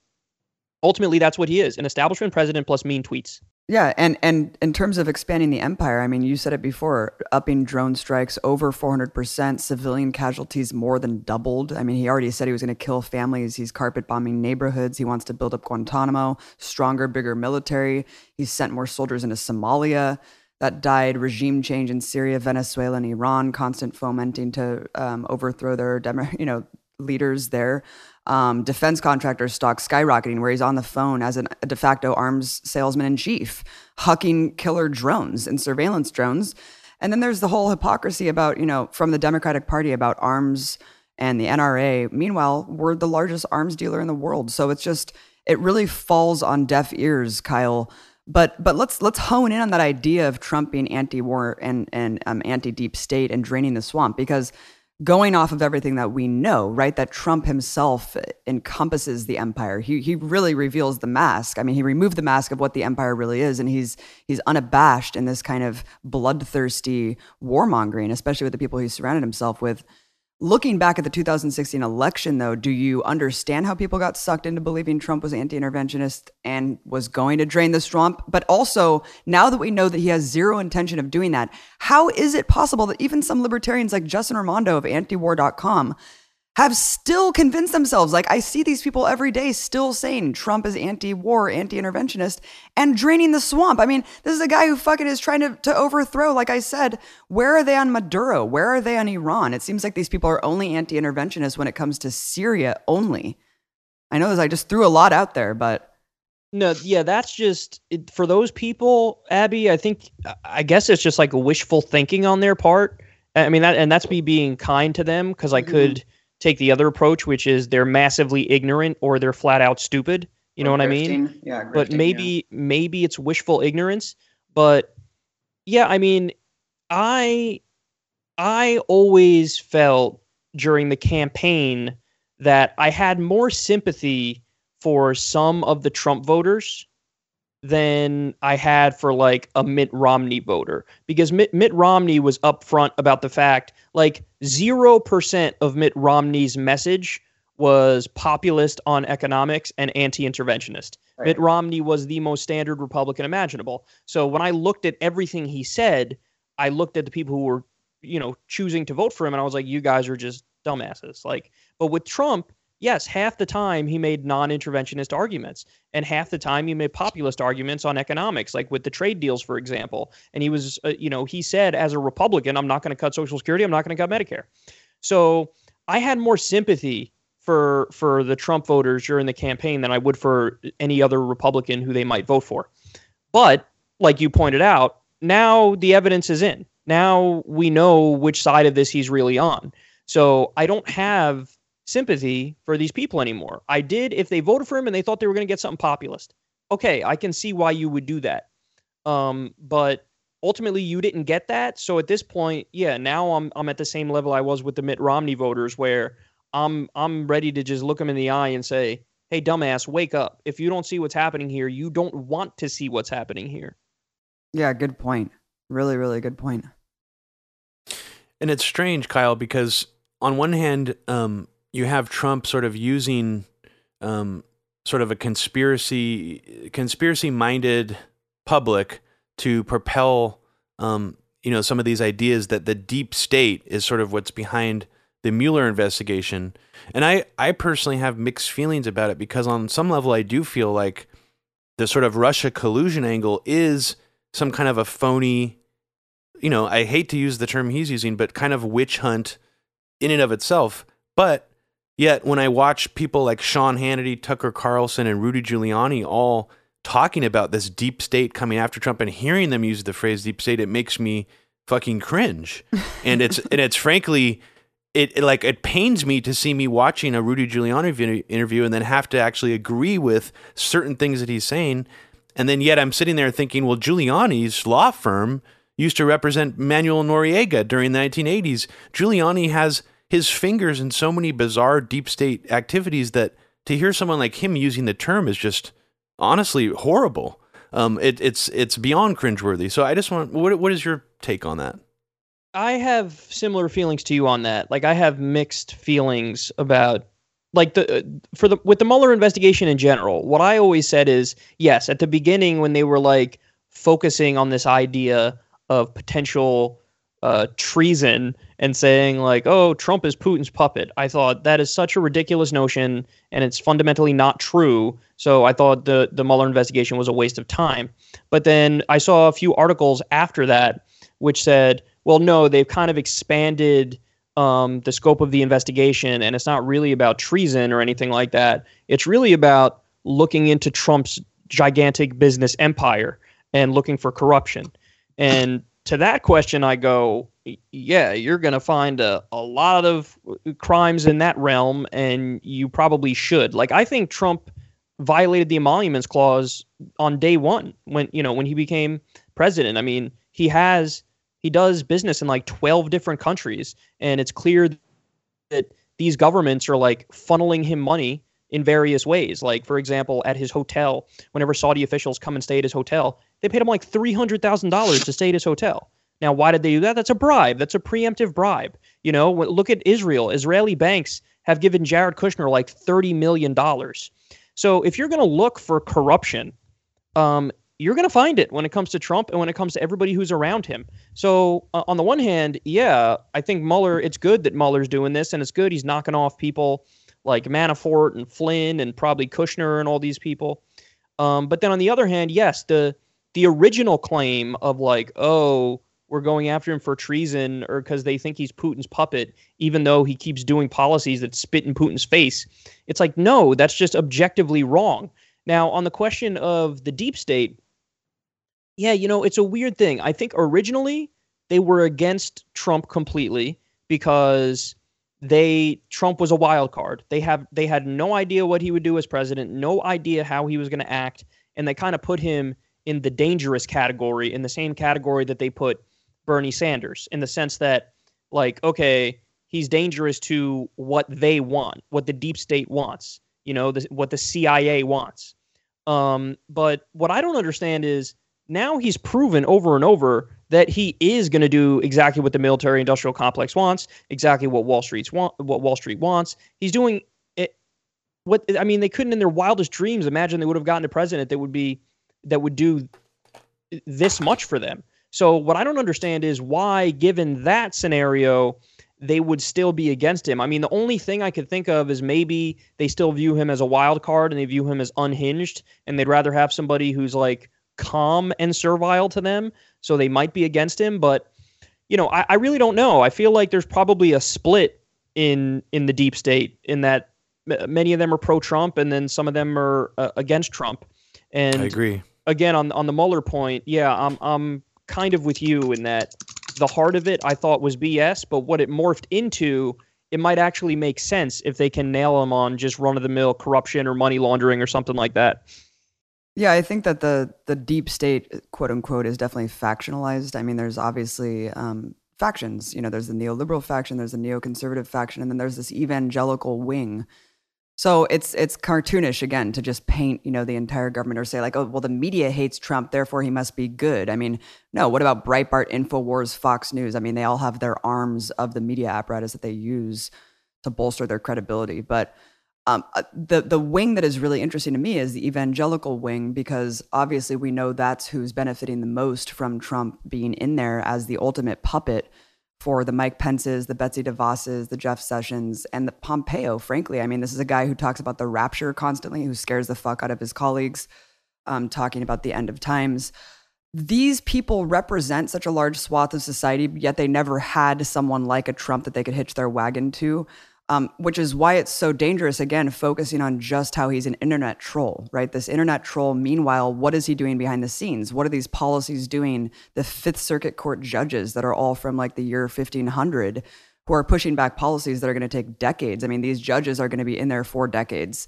[SPEAKER 3] ultimately, that's what he is: an establishment president plus mean tweets.
[SPEAKER 2] Yeah, and and in terms of expanding the empire, I mean, you said it before, upping drone strikes over 400%, civilian casualties more than doubled. I mean, he already said he was going to kill families. He's carpet bombing neighborhoods. He wants to build up Guantanamo, stronger, bigger military. He's sent more soldiers into Somalia. that died, regime change in Syria, Venezuela, and Iran, constant fomenting to um, overthrow their you know leaders there. Um, defense contractor stock skyrocketing, where he's on the phone as an, a de facto arms salesman in chief, hucking killer drones and surveillance drones. And then there's the whole hypocrisy about, you know, from the Democratic Party about arms and the NRA. Meanwhile, we're the largest arms dealer in the world. So it's just, it really falls on deaf ears, Kyle. But but let's let's hone in on that idea of Trump being anti-war and and um, anti-deep state and draining the swamp because going off of everything that we know, right? That Trump himself encompasses the empire. He he really reveals the mask. I mean, he removed the mask of what the empire really is, and he's he's unabashed in this kind of bloodthirsty warmongering, especially with the people he surrounded himself with. Looking back at the 2016 election, though, do you understand how people got sucked into believing Trump was anti interventionist and was going to drain the swamp? But also, now that we know that he has zero intention of doing that, how is it possible that even some libertarians like Justin Raimondo of antiwar.com have still convinced themselves. Like I see these people every day still saying Trump is anti-war, anti-interventionist, and draining the swamp. I mean, this is a guy who fucking is trying to, to overthrow, like I said, where are they on Maduro? Where are they on Iran? It seems like these people are only anti interventionist when it comes to Syria only. I know this, I just threw a lot out there, but
[SPEAKER 3] no, yeah, that's just it, for those people, Abby. I think I guess it's just like a wishful thinking on their part. I mean that, and that's me being kind to them because I mm-hmm. Take the other approach, which is they're massively ignorant or they're flat out stupid. You or know what grifting. I mean?
[SPEAKER 2] Yeah.
[SPEAKER 3] but maybe yeah. maybe it's wishful ignorance. But yeah, I mean, I I always felt during the campaign that I had more sympathy for some of the Trump voters than I had for like a Mitt Romney voter because Mitt, Mitt Romney was upfront about the fact like 0% of Mitt Romney's message was populist on economics and anti-interventionist. Right. Mitt Romney was the most standard Republican imaginable. So when I looked at everything he said, I looked at the people who were, you know, choosing to vote for him and I was like you guys are just dumbasses. Like but with Trump, yes, half the time he made non interventionist arguments, and half the time he made populist arguments on economics, like with the trade deals, for example. And he was, uh, you know, he said, as a Republican, I'm not going to cut Social Security, I'm not going to cut Medicare. So I had more sympathy for for the Trump voters during the campaign than I would for any other Republican who they might vote for. But like you pointed out, now the evidence is in. Now we know which side of this he's really on. So I don't have sympathy for these people anymore. I did if they voted for him and they thought they were going to get something populist. Okay, I can see why you would do that. Um, but ultimately you didn't get that. So at this point, yeah, now I'm I'm at the same level I was with the Mitt Romney voters where I'm I'm ready to just look them in the eye and say, "Hey dumbass, wake up. If you don't see what's happening here, you don't want to see what's happening here."
[SPEAKER 2] Yeah, good point. Really, really good point.
[SPEAKER 1] And it's strange, Kyle, because on one hand, um, you have Trump sort of using um, sort of a conspiracy conspiracy minded public to propel um, you know some of these ideas that the deep state is sort of what's behind the Mueller investigation. And I I personally have mixed feelings about it because on some level I do feel like the sort of Russia collusion angle is some kind of a phony you know, I hate to use the term he's using, but kind of witch hunt in and of itself. But Yet when I watch people like Sean Hannity, Tucker Carlson, and Rudy Giuliani all talking about this deep state coming after Trump and hearing them use the phrase deep state, it makes me fucking cringe. [laughs] and it's and it's frankly it, it, like it pains me to see me watching a Rudy Giuliani interview and then have to actually agree with certain things that he's saying. And then yet I'm sitting there thinking, well, Giuliani's law firm used to represent Manuel Noriega during the 1980s. Giuliani has his fingers in so many bizarre deep state activities that to hear someone like him using the term is just honestly horrible. Um, it, it's it's beyond cringeworthy. So I just want what what is your take on that?
[SPEAKER 3] I have similar feelings to you on that. Like I have mixed feelings about like the for the with the Mueller investigation in general. What I always said is yes, at the beginning when they were like focusing on this idea of potential uh, treason and saying like, "Oh, Trump is Putin's puppet." I thought that is such a ridiculous notion, and it's fundamentally not true. So I thought the the Mueller investigation was a waste of time. But then I saw a few articles after that which said, "Well, no, they've kind of expanded." Um, the scope of the investigation, and it's not really about treason or anything like that. It's really about looking into Trump's gigantic business empire and looking for corruption. And to that question, I go, yeah, you're going to find a, a lot of uh, crimes in that realm, and you probably should. Like, I think Trump violated the emoluments clause on day one when, you know, when he became president. I mean, he has, he does business in like 12 different countries, and it's clear that these governments are like funneling him money in various ways. Like, for example, at his hotel, whenever Saudi officials come and stay at his hotel, they paid him like $300,000 to stay at his hotel. Now, why did they do that? That's a bribe. That's a preemptive bribe. You know, look at Israel. Israeli banks have given Jared Kushner like $30 million. So if you're going to look for corruption, um, you're going to find it when it comes to Trump and when it comes to everybody who's around him. So, uh, on the one hand, yeah, I think Mueller, it's good that Mueller's doing this, and it's good he's knocking off people like Manafort and Flynn and probably Kushner and all these people. Um, but then on the other hand, yes, the the original claim of like, oh, we're going after him for treason or because they think he's Putin's puppet, even though he keeps doing policies that spit in Putin's face. It's like, no, that's just objectively wrong. Now, on the question of the deep state, yeah, you know, it's a weird thing. I think originally they were against Trump completely because they Trump was a wild card. They have they had no idea what he would do as president, no idea how he was going to act, and they kind of put him in the dangerous category, in the same category that they put Bernie Sanders, in the sense that like, okay, he's dangerous to what they want, what the deep state wants, you know, the, what the CIA wants. Um, but what I don't understand is now he's proven over and over that he is going to do exactly what the military industrial complex wants, exactly what Wall Street's want, what Wall Street wants. He's doing it. What I mean, they couldn't in their wildest dreams imagine they would have gotten a president that would be that would do this much for them. So what I don't understand is why, given that scenario, they would still be against him. I mean, the only thing I could think of is maybe they still view him as a wild card and they view him as unhinged, and they'd rather have somebody who's like calm and servile to them. So they might be against him, but you know, I, I really don't know. I feel like there's probably a split in in the deep state in that many of them are pro Trump and then some of them are uh, against Trump. And
[SPEAKER 1] I agree.
[SPEAKER 3] Again, on on the Mueller point, yeah, I'm I'm kind of with you in that the heart of it I thought was BS, but what it morphed into, it might actually make sense if they can nail him on just run of the mill corruption or money laundering or something like that.
[SPEAKER 2] Yeah, I think that the the deep state, quote unquote, is definitely factionalized. I mean, there's obviously um, factions. You know, there's the neoliberal faction, there's the neoconservative faction, and then there's this evangelical wing. So it's it's cartoonish again to just paint you know the entire government or say like oh well the media hates Trump therefore he must be good. I mean no. What about Breitbart, Infowars, Fox News? I mean they all have their arms of the media apparatus that they use to bolster their credibility, but um, uh, the the wing that is really interesting to me is the evangelical wing because obviously we know that's who's benefiting the most from Trump being in there as the ultimate puppet for the Mike Pences, the Betsy DeVosses, the Jeff Sessions, and the Pompeo. Frankly, I mean, this is a guy who talks about the rapture constantly, who scares the fuck out of his colleagues, um, talking about the end of times. These people represent such a large swath of society, yet they never had someone like a Trump that they could hitch their wagon to um, which is why it's so dangerous. Again, focusing on just how he's an internet troll, right? This internet troll. Meanwhile, what is he doing behind the scenes? What are these policies doing? The Fifth Circuit Court judges that are all from like the year 1500 who are pushing back policies that are going to take decades. I mean, these judges are going to be in there for decades.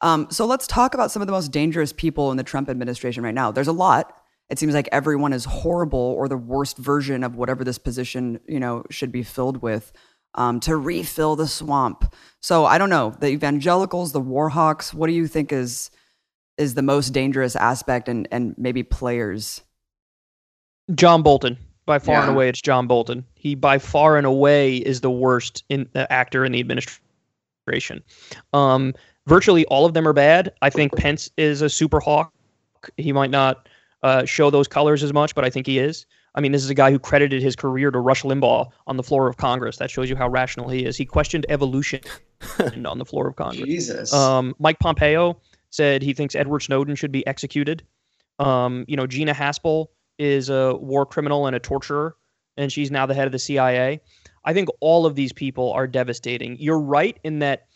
[SPEAKER 2] Um, so let's talk about some of the most dangerous people in the Trump administration right now. There's a lot. It seems like everyone is horrible or the worst version of whatever this position, you know, should be filled with um, to refill the swamp. So I don't know the evangelicals, the warhawks. What do you think is is the most dangerous aspect, and and maybe players?
[SPEAKER 3] John Bolton. By far yeah. and away, it's John Bolton. He by far and away is the worst in, uh, actor in the administration. Um, virtually all of them are bad. I think Pence is a super hawk. He might not uh, show those colors as much, but I think he is. I mean, this is a guy who credited his career to Rush Limbaugh on the floor of Congress. That shows you how rational he is. He questioned evolution [laughs] on the floor of Congress.
[SPEAKER 4] Jesus.
[SPEAKER 3] Um, Mike Pompeo said he thinks Edward Snowden should be executed. Um, you know, Gina Haspel is a war criminal and a torturer, and she's now the head of the CIA. I think all of these people are devastating. You're right in that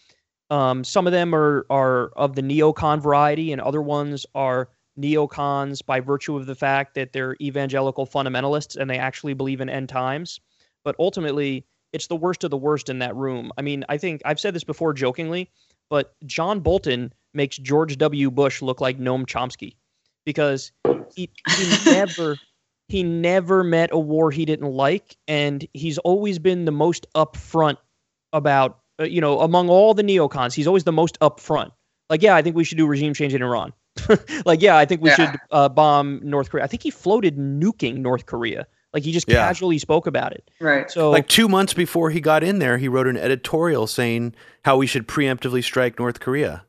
[SPEAKER 3] um, some of them are are of the neocon variety, and other ones are neocons by virtue of the fact that they're evangelical fundamentalists and they actually believe in end times. But ultimately, it's the worst of the worst in that room. I mean, I think I've said this before jokingly, but John Bolton makes George W. Bush look like Noam Chomsky because he, he [laughs] never he never met a war he didn't like and he's always been the most upfront about uh, you know among all the neocons he's always the most upfront like yeah i think we should do regime change in iran [laughs] like yeah i think we
[SPEAKER 4] Yeah.
[SPEAKER 3] should uh, bomb north korea i think he floated nuking north korea like he just
[SPEAKER 1] Yeah.
[SPEAKER 3] casually spoke about it
[SPEAKER 4] right.
[SPEAKER 3] so
[SPEAKER 1] Like two months before he got in there, he wrote an editorial saying how we should preemptively strike North Korea.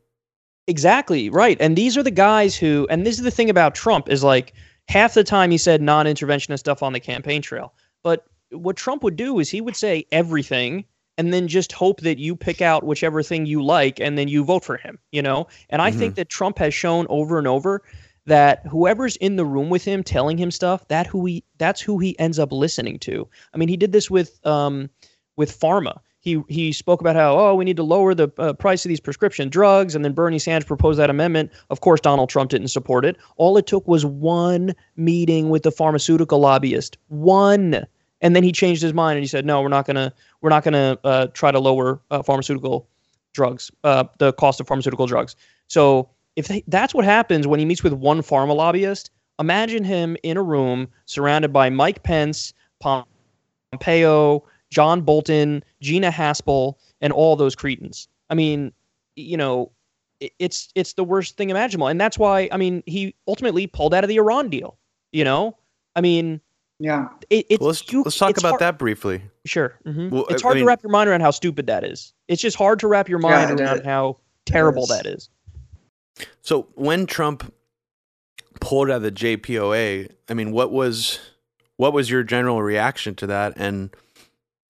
[SPEAKER 3] Exactly, right. And these are the guys who and this is the thing about Trump is like half the time he said non-interventionist stuff on the campaign trail. But what Trump would do is he would say everything and then just hope that you pick out whichever thing you like and then you vote for him, you know? And I think that Trump has shown over and over that whoever's in the room with him telling him stuff, that who he that's who he ends up listening to. I mean, he did this with um with pharma. He he spoke about how oh we need to lower the uh, price of these prescription drugs, and then Bernie Sanders proposed that amendment. Of course, Donald Trump didn't support it. All it took was one meeting with the pharmaceutical lobbyist, one, and then he changed his mind and he said no, we're not gonna we're not gonna uh, try to lower uh, pharmaceutical drugs, uh, the cost of pharmaceutical drugs. So if they, that's what happens when he meets with one pharma lobbyist, imagine him in a room surrounded by Mike Pence, Pompeo, John Bolton, Gina Haspel, and all those cretins. I mean, you know, it's it's the worst thing imaginable, and that's why I mean he ultimately pulled out of the Iran deal. You know, I mean,
[SPEAKER 4] Yeah.
[SPEAKER 3] it, it's
[SPEAKER 1] Well, let's
[SPEAKER 3] you-
[SPEAKER 1] let's talk
[SPEAKER 3] it's
[SPEAKER 1] about
[SPEAKER 3] hard-
[SPEAKER 1] that briefly.
[SPEAKER 3] Sure, hmm
[SPEAKER 1] Well,
[SPEAKER 3] it's hard
[SPEAKER 1] I
[SPEAKER 3] to wrap your mind around how stupid that is. It's just hard to wrap your mind
[SPEAKER 4] it
[SPEAKER 3] around
[SPEAKER 4] is.
[SPEAKER 3] how terrible
[SPEAKER 4] is.
[SPEAKER 3] that is.
[SPEAKER 1] So when Trump pulled out of the JPOA, I mean, what was what was your general reaction to that, and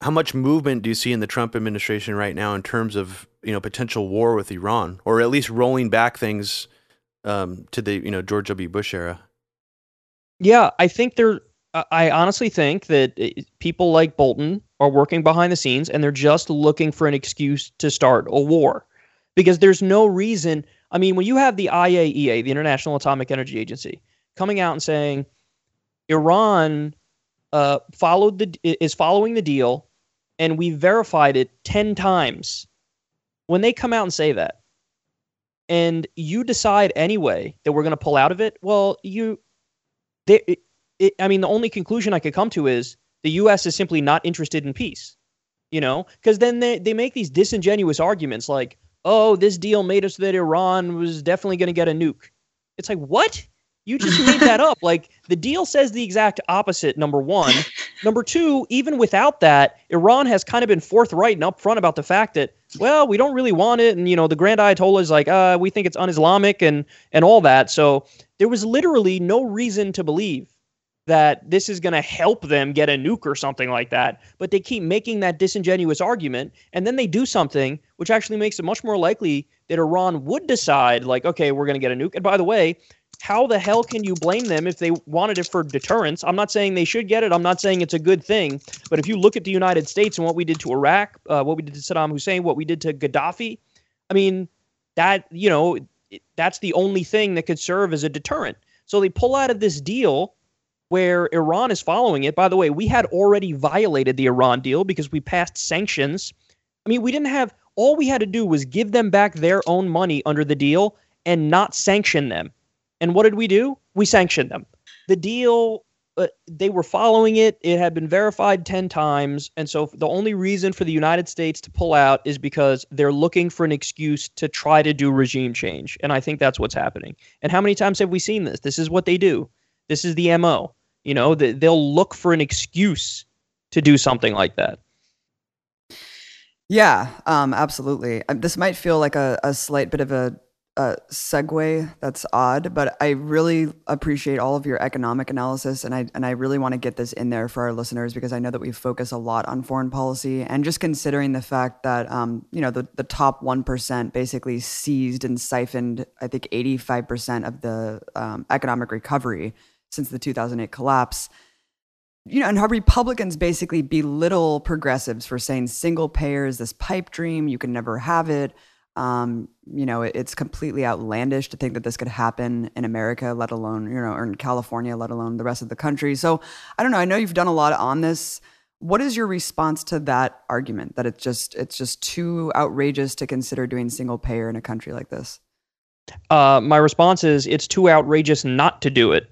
[SPEAKER 1] how much movement do you see in the Trump administration right now in terms of you know potential war with Iran, or at least rolling back things um, to the you know George W. Bush era?
[SPEAKER 3] Yeah, I think they're. I- honestly think that people like Bolton are working behind the scenes and they're just looking for an excuse to start a war, because there's no reason. I mean, when you have the IAEA, the International Atomic Energy Agency, coming out and saying Iran uh, followed the is following the deal, and we verified it ten times. When they come out and say that, and you decide anyway that we're going to pull out of it, well, you they, it, I mean, the only conclusion I could come to is the U.S. is simply not interested in peace. You know, because then they, they make these disingenuous arguments like, "Oh, this deal made us that Iran was definitely going to get a nuke." It's like, what? You just made that up. [laughs] Like the deal says the exact opposite. Number one, number two. Even without that, Iran has kind of been forthright and upfront about the fact that, well, we don't really want it, and you know, the Grand Ayatollah is like, uh, we think it's un-Islamic and and all that. So there was literally no reason to believe that this is going to help them get a nuke or something like that. But they keep making that disingenuous argument, and then they do something which actually makes it much more likely that Iran would decide, like, okay, we're going to get a nuke. And by the way, how the hell can you blame them if they wanted it for deterrence? I'm not saying they should get it. I'm not saying it's a good thing. But if you look at the United States and what we did to Iraq, uh, what we did to Saddam Hussein, what we did to Gaddafi, I mean, that, you know, that's the only thing that could serve as a deterrent. So they pull out of this deal where Iran is following it. By the way, we had already violated the Iran deal because we passed sanctions. I mean, we didn't have all we had to do was give them back their own money under the deal and not sanction them. And what did we do? We sanctioned them. The deal, uh, they were following it. It had been verified 10 times. And so the only reason for the United States to pull out is because they're looking for an excuse to try to do regime change. And I think that's what's happening. And how many times have we seen this? This is what they do. This is the MO. You know, th- they'll look for an excuse to do something like that.
[SPEAKER 2] Yeah, um, absolutely. Um, This might feel like a, a slight bit of a a segue that's odd, but I really appreciate all of your economic analysis, and I and I really want to get this in there for our listeners because I know that we focus a lot on foreign policy, and just considering the fact that um, you know the the top one percent basically seized and siphoned, I think eighty five percent of the um, economic recovery since the two thousand eight collapse. You know, and how Republicans basically belittle progressives for saying single payer is this pipe dream, you can never have it um, you know, it, it's completely outlandish to think that this could happen in America, let alone, you know, or in California, let alone the rest of the country. So I don't know. I know you've done a lot on this. What is your response to that argument that it's just it's just too outrageous to consider doing single payer in a country like this?
[SPEAKER 3] Uh, my response is it's too outrageous not to do it.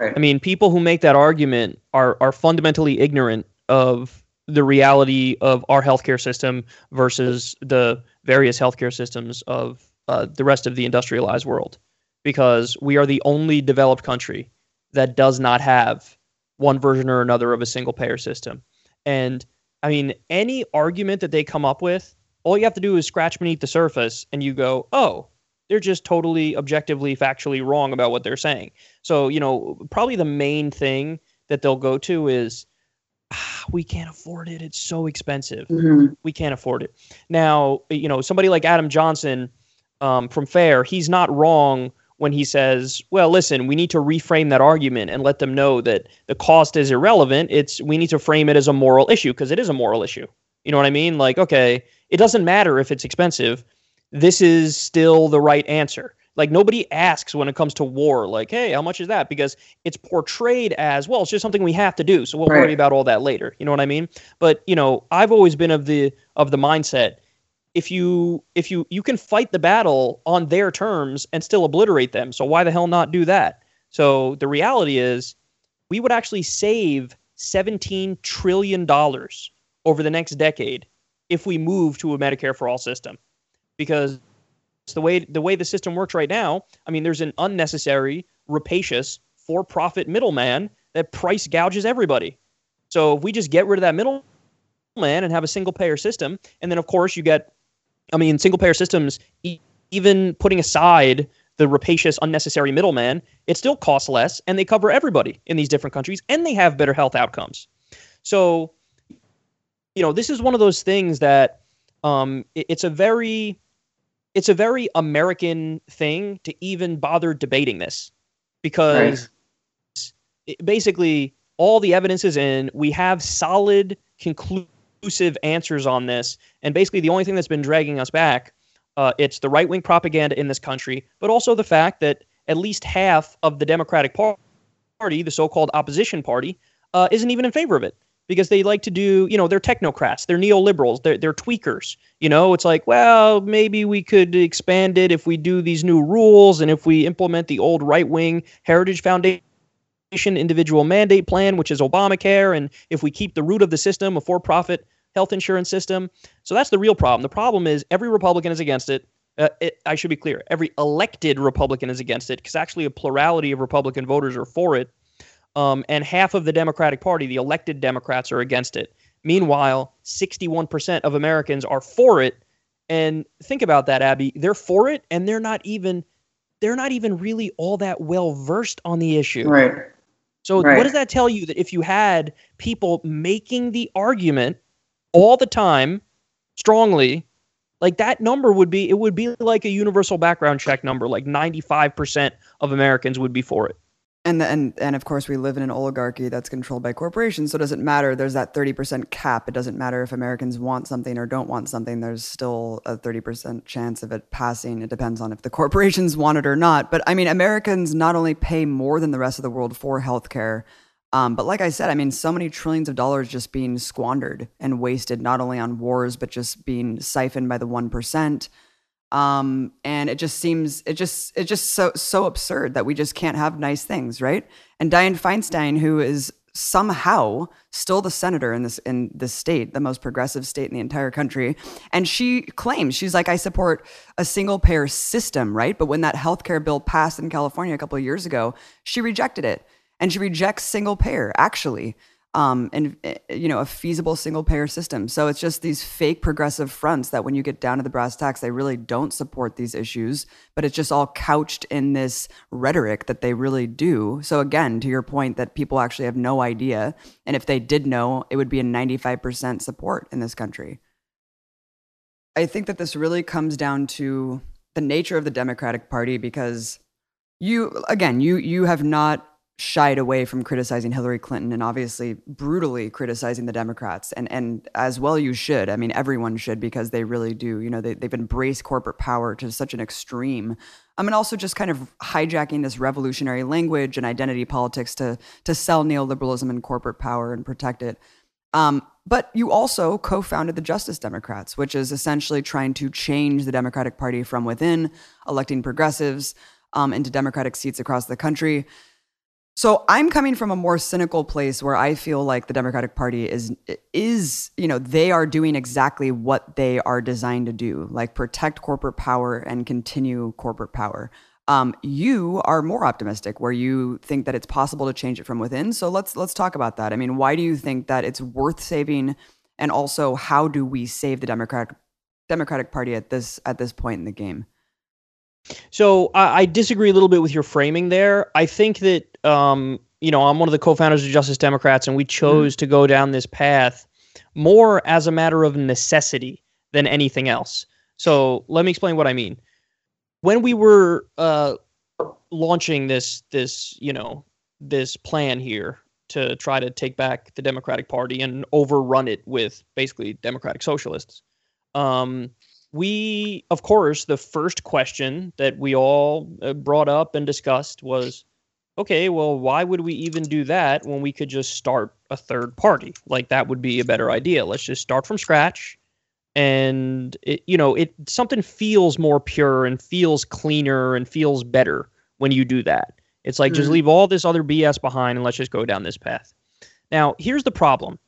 [SPEAKER 3] Right. I mean, people who make that argument are are fundamentally ignorant of the reality of our healthcare system versus the various healthcare systems of uh, the rest of the industrialized world because we are the only developed country that does not have one version or another of a single payer system. And I mean, any argument that they come up with, all you have to do is scratch beneath the surface and you go, oh, they're just totally objectively, factually wrong about what they're saying. So, you know, probably the main thing that they'll go to is ah, we can't afford it. It's so expensive. Mm-hmm. We can't afford it. Now, you know, somebody like Adam Johnson um, from FAIR, he's not wrong when he says, "Well, listen, we need to reframe that argument and let them know that the cost is irrelevant. It's we need to frame it as a moral issue because it is a moral issue. You know what I mean? Like, okay, it doesn't matter if it's expensive. This is still the right answer. Like nobody asks when it comes to war, like, hey, how much is that? Because it's portrayed as, well, it's just something we have to do. So we'll right. worry about all that later. You know what I mean? But, you know, I've always been of the of the mindset if you if you you can fight the battle on their terms and still obliterate them. So why the hell not do that? So the reality is we would actually save 17 trillion dollars over the next decade if we move to a Medicare for all system. Because it's the way the way the system works right now, I mean, there's an unnecessary, rapacious, for-profit middleman that price gouges everybody. So if we just get rid of that middleman and have a single-payer system, and then of course you get, I mean, single-payer systems, even putting aside the rapacious, unnecessary middleman, it still costs less, and they cover everybody in these different countries, and they have better health outcomes. So, you know, this is one of those things that um, it, it's a very it's a very American thing to even bother debating this because right. it, basically all the evidence is in. We have solid, conclusive answers on this, and basically the only thing that's been dragging us back, uh, it's the right wing propaganda in this country, but also the fact that at least half of the Democratic Party, the so-called opposition party, uh, isn't even in favor of it because they like to do, you know, they're technocrats, they're neoliberals, they're, they're tweakers. You know, it's like, well, maybe we could expand it if we do these new rules and if we implement the old right wing Heritage Foundation individual mandate plan, which is Obamacare, and if we keep the root of the system, a for profit health insurance system. So that's the real problem. The problem is every Republican is against it. Uh, it, I should be clear. Every elected Republican is against it because actually a plurality of Republican voters are for it um, and half of the Democratic Party, the elected Democrats, are against it. Meanwhile, 61% of Americans are for it. And think about that, Abby. They're for it, and they're not even they're not even really all that well versed on the issue.
[SPEAKER 2] Right.
[SPEAKER 3] So right. what does that tell you? That if you had people making the argument all the time, strongly, like that number would be it would be like a universal background check number. Like 95% of Americans would be for it
[SPEAKER 2] and and and of course we live in an oligarchy that's controlled by corporations so it doesn't matter. There's that 30% cap. It doesn't matter if americans want something or don't want something. There's still a 30% chance of it passing. It depends on if the [laughs] corporations want it or not. But i mean americans not only pay more than the rest of the world for healthcare um, but like i said i mean so many trillions of dollars just being squandered and wasted not only on wars but just being siphoned by the 1% um, and it just seems it just it just so so absurd that we just can't have nice things, right? And Dianne Feinstein, who is somehow still the senator in this in this state, the most progressive state in the entire country, and she claims she's like, I support a single payer system, right? But when that healthcare bill passed in California a couple of years ago, she rejected it, and she rejects single payer actually. Um, and eh, you know a feasible single payer system. So it's just these fake progressive fronts that when you get down to the brass tacks, they really don't support these issues, but it's just all couched in this rhetoric that they really do. So again, to your point, that people actually have no idea, and if they did know, it would be a ninety five percent support in this country. I think that this really comes down to the nature of the Democratic Party because you again you you have not shied away from criticizing Hillary Clinton and obviously brutally criticizing the Democrats. And and as well you should. I mean, everyone should because they really do. You know, they, they've embraced corporate power to such an extreme. I mean, also just kind of hijacking this revolutionary language and identity politics to to sell neoliberalism and corporate power and protect it. Um, but you also co-founded the Justice Democrats, which is essentially trying to change the Democratic Party from within, electing progressives um, into Democratic seats across the country. So I'm coming from a more cynical place where I feel like the Democratic Party is is you know they are doing exactly what they are designed to do, like protect corporate power and continue corporate power. Um, you are more optimistic, where you think that it's possible to change it from within. So let's let's talk about that. I mean, why do you think that it's worth saving, and also how do we save the Democratic Democratic Party at this at this point in the game?
[SPEAKER 3] So I, I disagree a little bit with your framing there. I think that um, you know I'm one of the co-founders of Justice Democrats, and we chose mm-hmm. to go down this path more as a matter of necessity than anything else. So let me explain what I mean. When we were uh, launching this this you know this plan here to try to take back the Democratic Party and overrun it with basically democratic socialists. Um, we, of course, the first question that we all uh, brought up and discussed was okay, well, why would we even do that when we could just start a third party? Like, that would be a better idea. Let's just start from scratch. And it, you know, it something feels more pure and feels cleaner and feels better when you do that. It's like mm-hmm. just leave all this other BS behind and let's just go down this path. Now, here's the problem.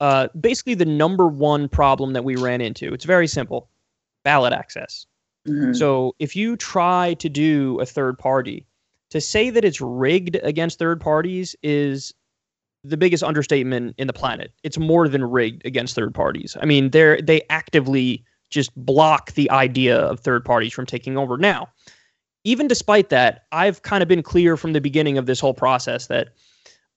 [SPEAKER 3] Uh, basically, the number one problem that we ran into. It's very simple ballot access. Mm-hmm. So if you try to do a third party, to say that it's rigged against third parties is the biggest understatement in the planet. It's more than rigged against third parties. I mean, they're they actively just block the idea of third parties from taking over. Now, even despite that, I've kind of been clear from the beginning of this whole process that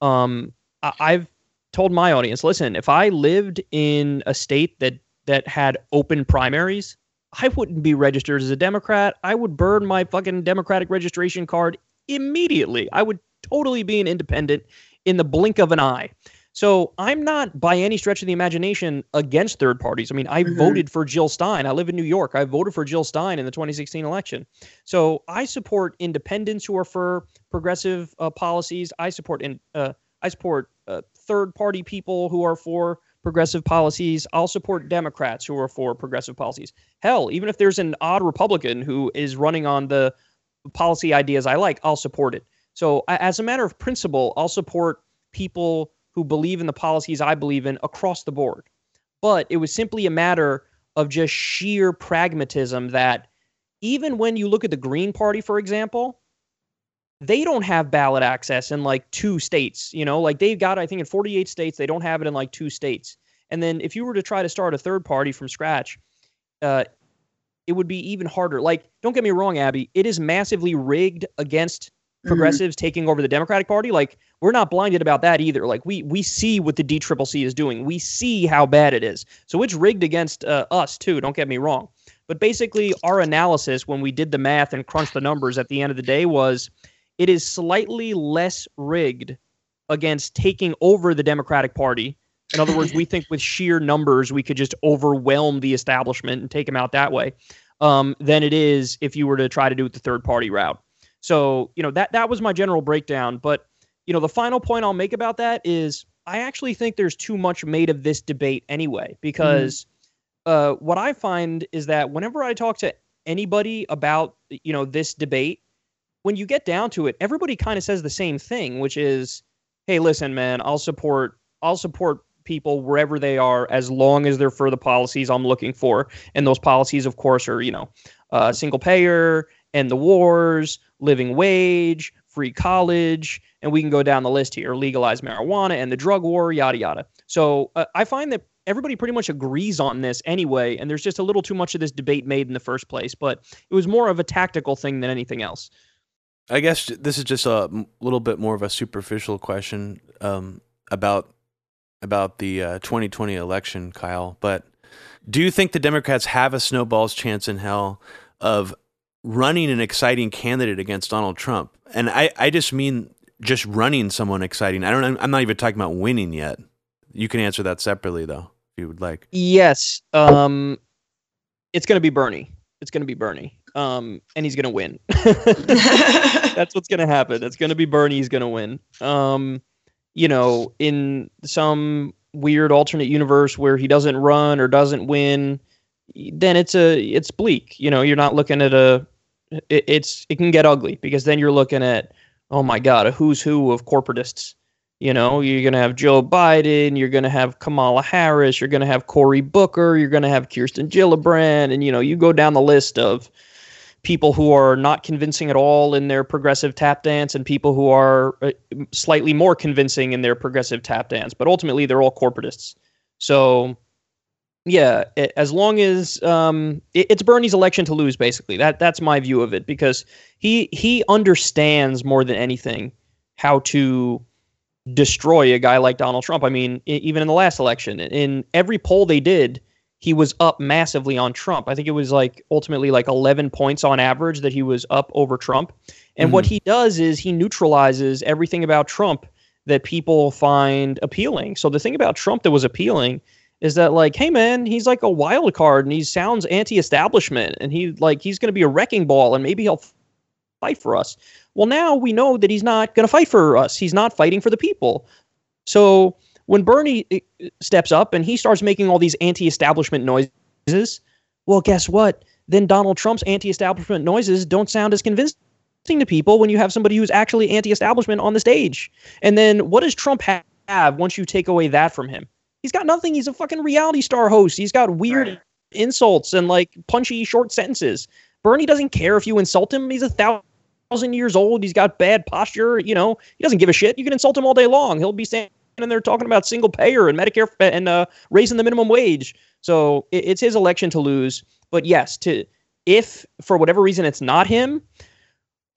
[SPEAKER 3] um, I- I've told my audience, listen, if I lived in a state that that had open primaries, I wouldn't be registered as a Democrat. I would burn my fucking Democratic registration card immediately. I would totally be an independent in the blink of an eye. So I'm not by any stretch of the imagination against third parties. I mean, I mm-hmm. voted for Jill Stein. I live in New York. I voted for Jill Stein in the 2016 election. So I support independents who are for progressive uh, policies. I support in uh, I support uh, third party people who are for progressive policies. I'll support Democrats who are for progressive policies. Hell, even if there's an odd Republican who is running on the policy ideas I like, I'll support it. So, as a matter of principle, I'll support people who believe in the policies I believe in across the board. But it was simply a matter of just sheer pragmatism that even when you look at the Green Party, for example, they don't have ballot access in like two states. You know, like they've got, I think, in 48 states, they don't have it in like two states. And then if you were to try to start a third party from scratch, uh, it would be even harder. Like, don't get me wrong, Abby, it is massively rigged against mm-hmm. progressives mm-hmm. taking over the Democratic Party. Like, we're not blinded about that either. Like, we we see what the DCCC is doing. We see how bad it is. So it's rigged against uh, us too. Don't get me wrong. But basically, our analysis when we did the math and crunched the numbers at the end of the day was it is slightly less rigged against taking over the Democratic Party. In other words, we [laughs] think with sheer numbers we could just overwhelm the establishment and take them out that way, um, than it is if you were to try to do it the third party route. So you know that that was my general breakdown. But you know the final point I'll make about that is I actually think there's too much made of this debate anyway because mm-hmm. uh, what I find is that whenever I talk to anybody about you know this debate when you get down to it, everybody kind of says the same thing, which is, "Hey, listen, man, I'll support I'll support people wherever they are as long as they're for the policies I'm looking for." And those policies, of course, are you know, uh, single payer, and the wars, living wage, free college, and we can go down the list here legalize marijuana and the drug war, yada, yada. So uh, I find that everybody pretty much agrees on this anyway, and there's just a little too much of this debate made in the first place, but it was more of a tactical thing than anything else.
[SPEAKER 1] I guess this is just a little bit more of a superficial question um, about about the uh, 2020 election, Kyle. But do you think the Democrats have a snowball's chance in hell of running an exciting candidate against Donald Trump? And I, I just mean just running someone exciting. I don't. I'm not even talking about winning yet. You can answer that separately, though, if you would like.
[SPEAKER 3] Yes. Um, it's going to be Bernie. It's going to be Bernie. Um, and he's going to win. [laughs] [laughs] That's what's going to happen. It's going to be Bernie. He's going to win. Um, you know, in some weird alternate universe where he doesn't run or doesn't win, then it's a it's bleak. You know, you're not looking at a it, it's it can get ugly because then you're looking at oh my god, a who's who of corporatists. You know, you're going to have Joe Biden, you're going to have Kamala Harris, you're going to have Cory Booker, you're going to have Kirsten Gillibrand, and you know, you go down the list of people who are not convincing at all in their progressive tap dance and people who are uh, slightly more convincing in their progressive tap dance. But ultimately, they're all corporatists. So, yeah, it, as long as um, it, it's Bernie's election to lose, basically. That that's my view of it because he he understands more than anything how to destroy a guy like Donald Trump. I mean, even in the last election, in every poll they did he was up massively on Trump. I think it was like ultimately like 11 points on average that he was up over Trump. And mm-hmm. what he does is he neutralizes everything about Trump that people find appealing. So the thing about Trump that was appealing is that like, hey man, he's like a wild card and he sounds anti-establishment and he like he's going to be a wrecking ball and maybe he'll fight for us. Well, now we know that he's not going to fight for us. He's not fighting for the people. So when Bernie eh, steps up and he starts making all these anti-establishment noises, well, guess what? Then Donald Trump's anti-establishment noises don't sound as convincing to people when you have somebody who's actually anti-establishment on the stage. And then what does Trump have once you take away that from him? He's got nothing. He's a fucking reality star host. He's got weird right. insults and like punchy short sentences. Bernie doesn't care if you insult him. He's a thousand years old. He's got bad posture. You know, he doesn't give a shit. You can insult him all day long. He'll be saying and they're talking about single payer and Medicare and uh, raising the minimum wage. So it, it's his election to lose. But yes, to if for whatever reason it's not him,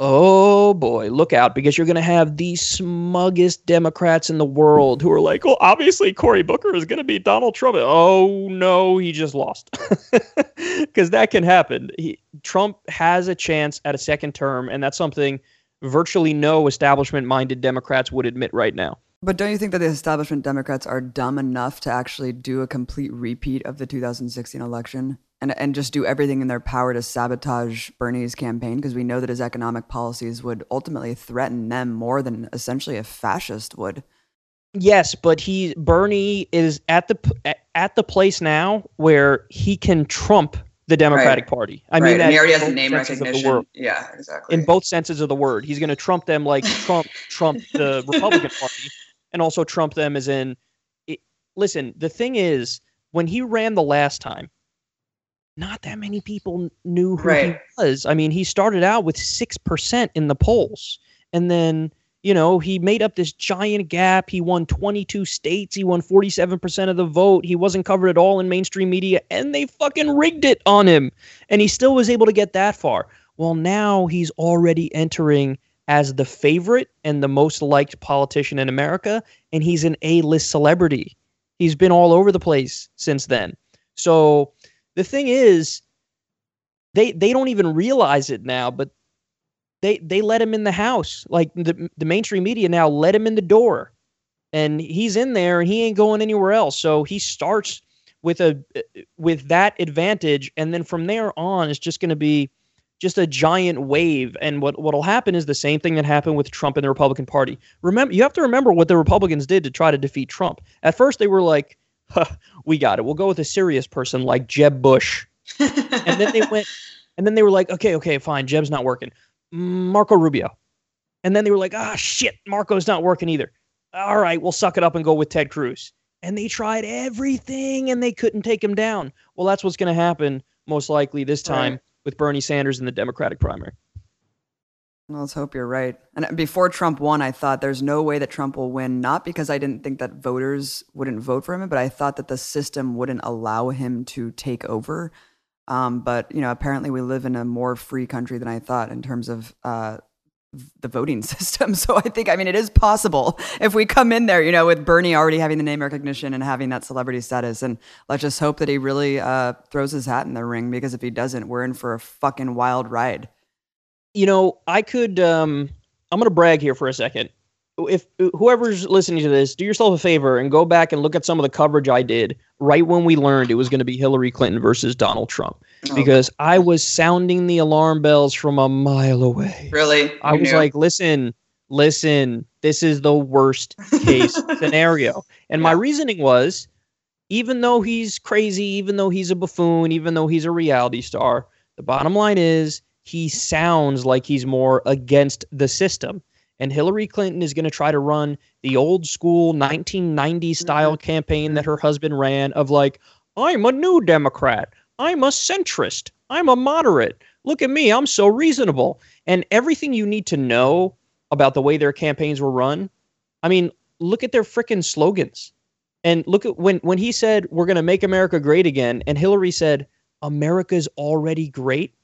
[SPEAKER 3] oh boy, look out because you're going to have the smuggest Democrats in the world who are like, well, obviously Cory Booker is going to be Donald Trump. Oh no, he just lost [laughs] because that can happen. He, Trump has a chance at a second term, and that's something virtually no establishment-minded Democrats would admit right now.
[SPEAKER 2] But don't you think that the establishment Democrats are dumb enough to actually do a complete repeat of the 2016 election and and just do everything in their power to sabotage Bernie's campaign because we know that his economic policies would ultimately threaten them more than essentially a fascist would.
[SPEAKER 3] Yes, but he Bernie is at the at the place now where he can trump the Democratic right. Party.
[SPEAKER 4] I right. mean, and he already has a name recognition. Yeah, exactly.
[SPEAKER 3] In both senses of the word, he's going to trump them like [laughs] Trump Trump the Republican Party and also trump them as in it, listen the thing is when he ran the last time not that many people knew who right. he was. I mean he started out with 6% in the polls and then you know he made up this giant gap. He won 22 states. He won 47% of the vote. He wasn't covered at all in mainstream media and they fucking rigged it on him and he still was able to get that far. Well now he's already entering as the favorite and the most liked politician in America, and he's an A list celebrity. He's been all over the place since then. So the thing is, they they don't even realize it now, but they they let him in the house. Like the the mainstream media now let him in the door, and he's in there and he ain't going anywhere else. So he starts with a with that advantage, and then from there on, it's just going to be just a giant wave. And what what'll happen is the same thing that happened with Trump and the Republican Party. Remember, you have to remember what the Republicans did to try to defeat Trump. At first, they were like, huh, "We got it. We'll go with a serious person like Jeb Bush," and then they went, [laughs] and then they were like, "Okay, okay, fine. Jeb's not working. Marco Rubio," and then they were like, "Ah, shit, Marco's not working either. All right, we'll suck it up and go with Ted Cruz." And they tried everything and they couldn't take him down. Well, that's what's going to happen most likely this time. Right with Bernie Sanders in the Democratic primary.
[SPEAKER 2] Well, let's hope you're right. And before Trump won, I thought there's no way that Trump will win, not because I didn't think that voters wouldn't vote for him, but I thought that the system wouldn't allow him to take over. Um, but you know, apparently we live in a more free country than I thought in terms of uh, the voting [laughs] system. So I think, I mean, it is possible if we come in there, you know, with Bernie already having the name recognition and having that celebrity status. And let's just hope that he really uh, throws his hat in the ring because if he doesn't, we're in for a fucking wild ride
[SPEAKER 3] you know, I could. Um, I'm going to brag here for a second. If whoever's listening to this, do yourself a favor and go back and look at some of the coverage I did right when we learned it was going to be Hillary Clinton versus Donald Trump, oh. because I was sounding the alarm bells from a mile away.
[SPEAKER 4] Really?
[SPEAKER 3] I was like, listen, listen, this is the worst case [laughs] scenario. And yeah. my reasoning was even though he's crazy, even though he's a buffoon, even though he's a reality star, the bottom line is he sounds like he's more against the system. And Hillary Clinton is going to try to run the old school 1990 style mm-hmm. campaign that her husband ran of like, I'm a new Democrat. I'm a centrist. I'm a moderate. Look at me. I'm so reasonable. And everything you need to know about the way their campaigns were run. I mean, look at their freaking slogans. And look at when when he said we're going to make America great again and Hillary said America's already great.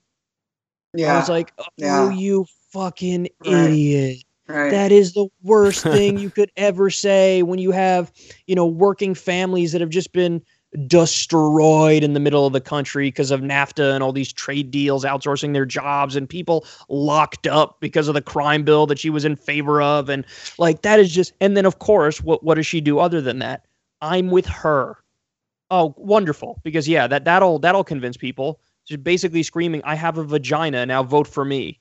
[SPEAKER 3] Yeah. I was like, oh, yeah. you fucking right. idiot. Right. That is the worst thing you could ever say when you have, you know, working families that have just been destroyed in the middle of the country because of NAFTA and all these trade deals, outsourcing their jobs, and people locked up because of the crime bill that she was in favor of. And like that is just and then of course, what what does she do other than that? I'm with her. Oh, wonderful. Because yeah, that that'll that'll convince people just basically screaming, "I have a vagina, now vote for me."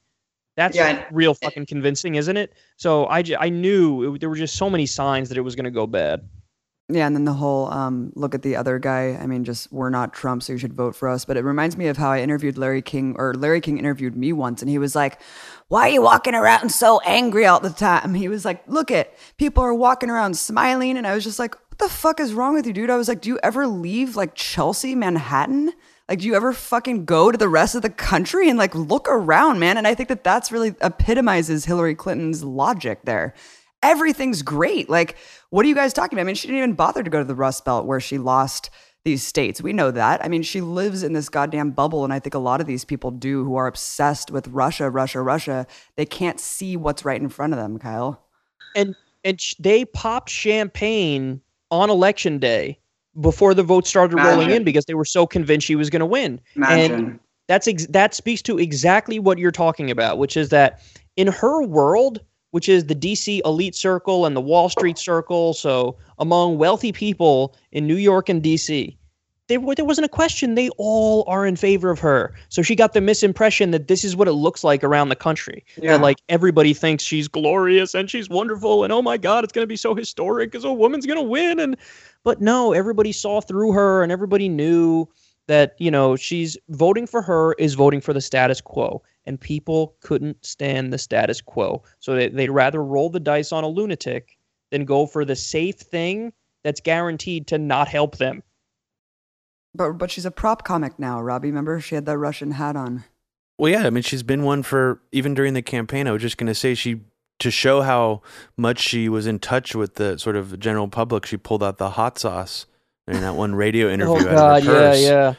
[SPEAKER 3] That's yeah, real fucking convincing, isn't it? So I, j- I knew it, there were just so many signs that it was going to go bad.
[SPEAKER 2] Yeah, and then the whole um, look at the other guy. I mean, just we're not Trump, so you should vote for us. But it reminds me of how I interviewed Larry King, or Larry King interviewed me once, and he was like, "Why are you walking around so angry all the time?" [laughs] He was like, "Look at people are walking around smiling," and I was just like, "What the fuck is wrong with you, dude?" I was like, "Do you ever leave like Chelsea, Manhattan?" Like, do you ever fucking go to the rest of the country and like look around, man? And I think that that's really epitomizes Hillary Clinton's logic there. Everything's great. Like, what are you guys talking about? I mean, she didn't even bother to go to the Rust Belt where she lost these states. We know that. I mean, she lives in this goddamn bubble. And I think a lot of these people do who are obsessed with Russia, Russia, Russia. They can't see what's right in front of them, Kyle.
[SPEAKER 3] And, and they popped champagne on election day before the vote started Imagine. rolling in because they were so convinced she was going to win. Imagine. And that's ex- that speaks to exactly what you're talking about, which is that in her world, which is the DC elite circle and the Wall Street circle, so among wealthy people in New York and DC, there, there wasn't a question. They all are in favor of her. So she got the misimpression that this is what it looks like around the country. Yeah. That like everybody thinks she's glorious and she's wonderful and oh my god, it's going to be so historic because a woman's going to win and but no, everybody saw through her and everybody knew that, you know, she's voting for her is voting for the status quo. And people couldn't stand the status quo. So they, they'd rather roll the dice on a lunatic than go for the safe thing that's guaranteed to not help them.
[SPEAKER 2] But but she's a prop comic now, Robbie. Remember she had that Russian hat on.
[SPEAKER 1] Well, yeah, I mean she's been one for even during the campaign. I was just going to say she to show how much she was in touch with the sort of general public, she pulled out the hot sauce in that one radio [laughs] interview. oh God, yeah,
[SPEAKER 3] yeah.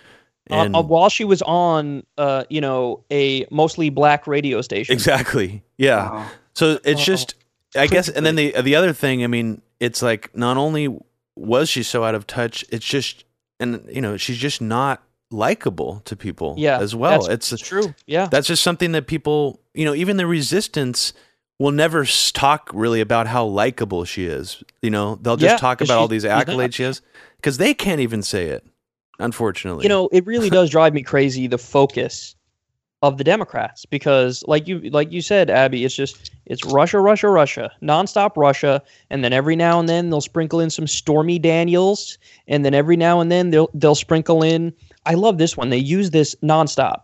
[SPEAKER 3] And, uh, uh, while she was on, uh, you know, a mostly black radio station.
[SPEAKER 1] Exactly. Yeah. Wow. So it's Uh-oh. just, I guess, and then the the other thing, I mean, it's like not only was she so out of touch, it's just, and you know, she's just not likable to people. Yeah, as well.
[SPEAKER 3] it's true. Yeah,
[SPEAKER 1] that's just something that people, you know, even the resistance will never talk really about how likable she is. You know, they'll just yeah, talk about all these [laughs] accolades she has because they can't even say it. Unfortunately,
[SPEAKER 3] you know, it really does drive me crazy the focus of the Democrats because, like you like you said, Abby, it's just it's Russia, Russia, Russia, nonstop Russia, and then every now and then they'll sprinkle in some Stormy Daniels, and then every now and then they'll they'll sprinkle in. I love this one. They use this nonstop.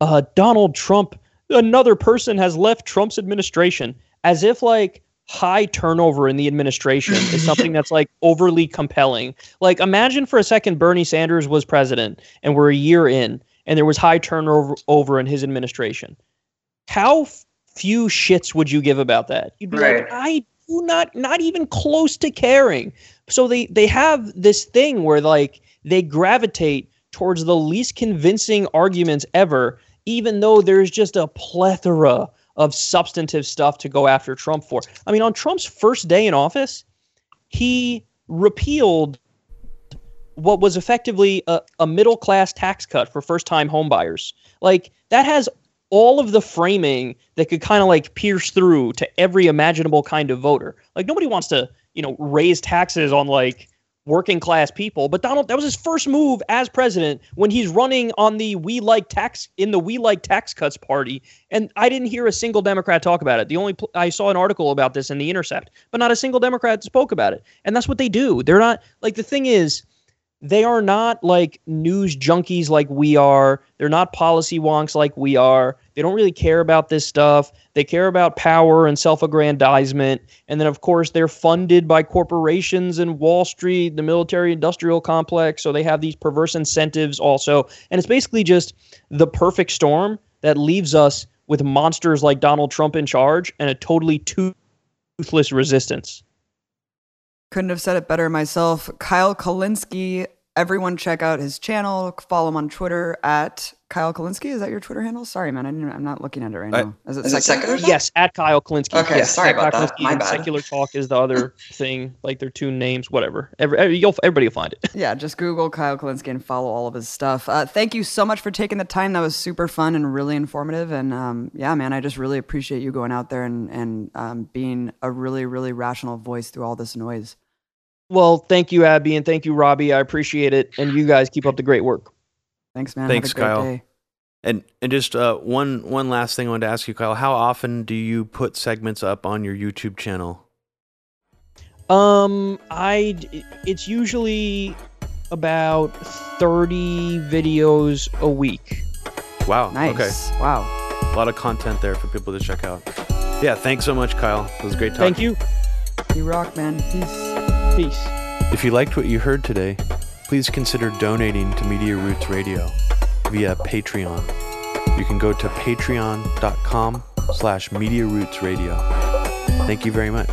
[SPEAKER 3] Uh, Donald Trump another person has left Trump's administration as if like high turnover in the administration is something that's like [laughs] overly compelling. Like imagine for a second Bernie Sanders was president and we're a year in and there was high turnover over in his administration. How few shits would you give about that? You'd be right. like, I do not, not even close to caring. So they they have this thing where like they gravitate towards the least convincing arguments ever, even though there's just a plethora of substantive stuff to go after Trump for. I mean, on Trump's first day in office, he repealed what was effectively a, a middle class tax cut for first time homebuyers. Like that has all of the framing that could kind of like pierce through to every imaginable kind of voter. Like nobody wants to, you know, raise taxes on like working class people. But Donald, that was his first move as president when he's running on the we like tax in the we like tax cuts party. And I didn't hear a single Democrat talk about it. The only pl- I saw an article about this in the Intercept, but not a single Democrat spoke about it. And that's what they do. They're not like the thing is they are not like news junkies like we are. They're not policy wonks like we are. They don't really care about this stuff. They care about power and self aggrandizement. And then, of course, they're funded by corporations and Wall Street, the military industrial complex. So they have these perverse incentives also. And it's basically just the perfect storm that leaves us with monsters like Donald Trump in charge and a totally toothless resistance.
[SPEAKER 2] Couldn't have said it better myself. Kyle Kulinski. Everyone check out his channel. Follow him on Twitter at Kyle Kulinski. Is that your Twitter handle? Sorry, man. I am not looking at it right now.
[SPEAKER 4] Is it, is secular?
[SPEAKER 3] It yes, at Kyle Kulinski.
[SPEAKER 4] Okay,
[SPEAKER 3] yes,
[SPEAKER 4] sorry about that. My bad.
[SPEAKER 3] Secular Talk is the other [laughs] thing. Like their two names, whatever. Every, you'll, everybody will find it.
[SPEAKER 2] Yeah, just Google Kyle Kulinski and follow all of his stuff. Uh, thank you so much for taking the time. That was super fun and really informative. And um, yeah, man, I just really appreciate you going out there and and um, being a really really rational voice through all this noise.
[SPEAKER 3] Well, thank you, Abby, and thank you, Robbie. I appreciate it, and you guys keep up the great work.
[SPEAKER 2] Thanks, man.
[SPEAKER 1] Thanks, Kyle. Day. And and just uh, one one last thing I wanted to ask you, Kyle. How often do you put segments up on your YouTube channel?
[SPEAKER 3] Um, I it's usually about thirty videos a week.
[SPEAKER 1] Wow.
[SPEAKER 2] Nice.
[SPEAKER 1] Okay.
[SPEAKER 2] Wow.
[SPEAKER 1] A lot of content there for people to check out. Yeah. Thanks so much, Kyle. It was a great talking.
[SPEAKER 3] Thank you.
[SPEAKER 2] You rock, man. Peace.
[SPEAKER 3] Peace.
[SPEAKER 1] If you liked what you heard today, please consider donating to Media Roots Radio via Patreon. You can go to patreon.com slash Media Roots Radio. Thank you very much.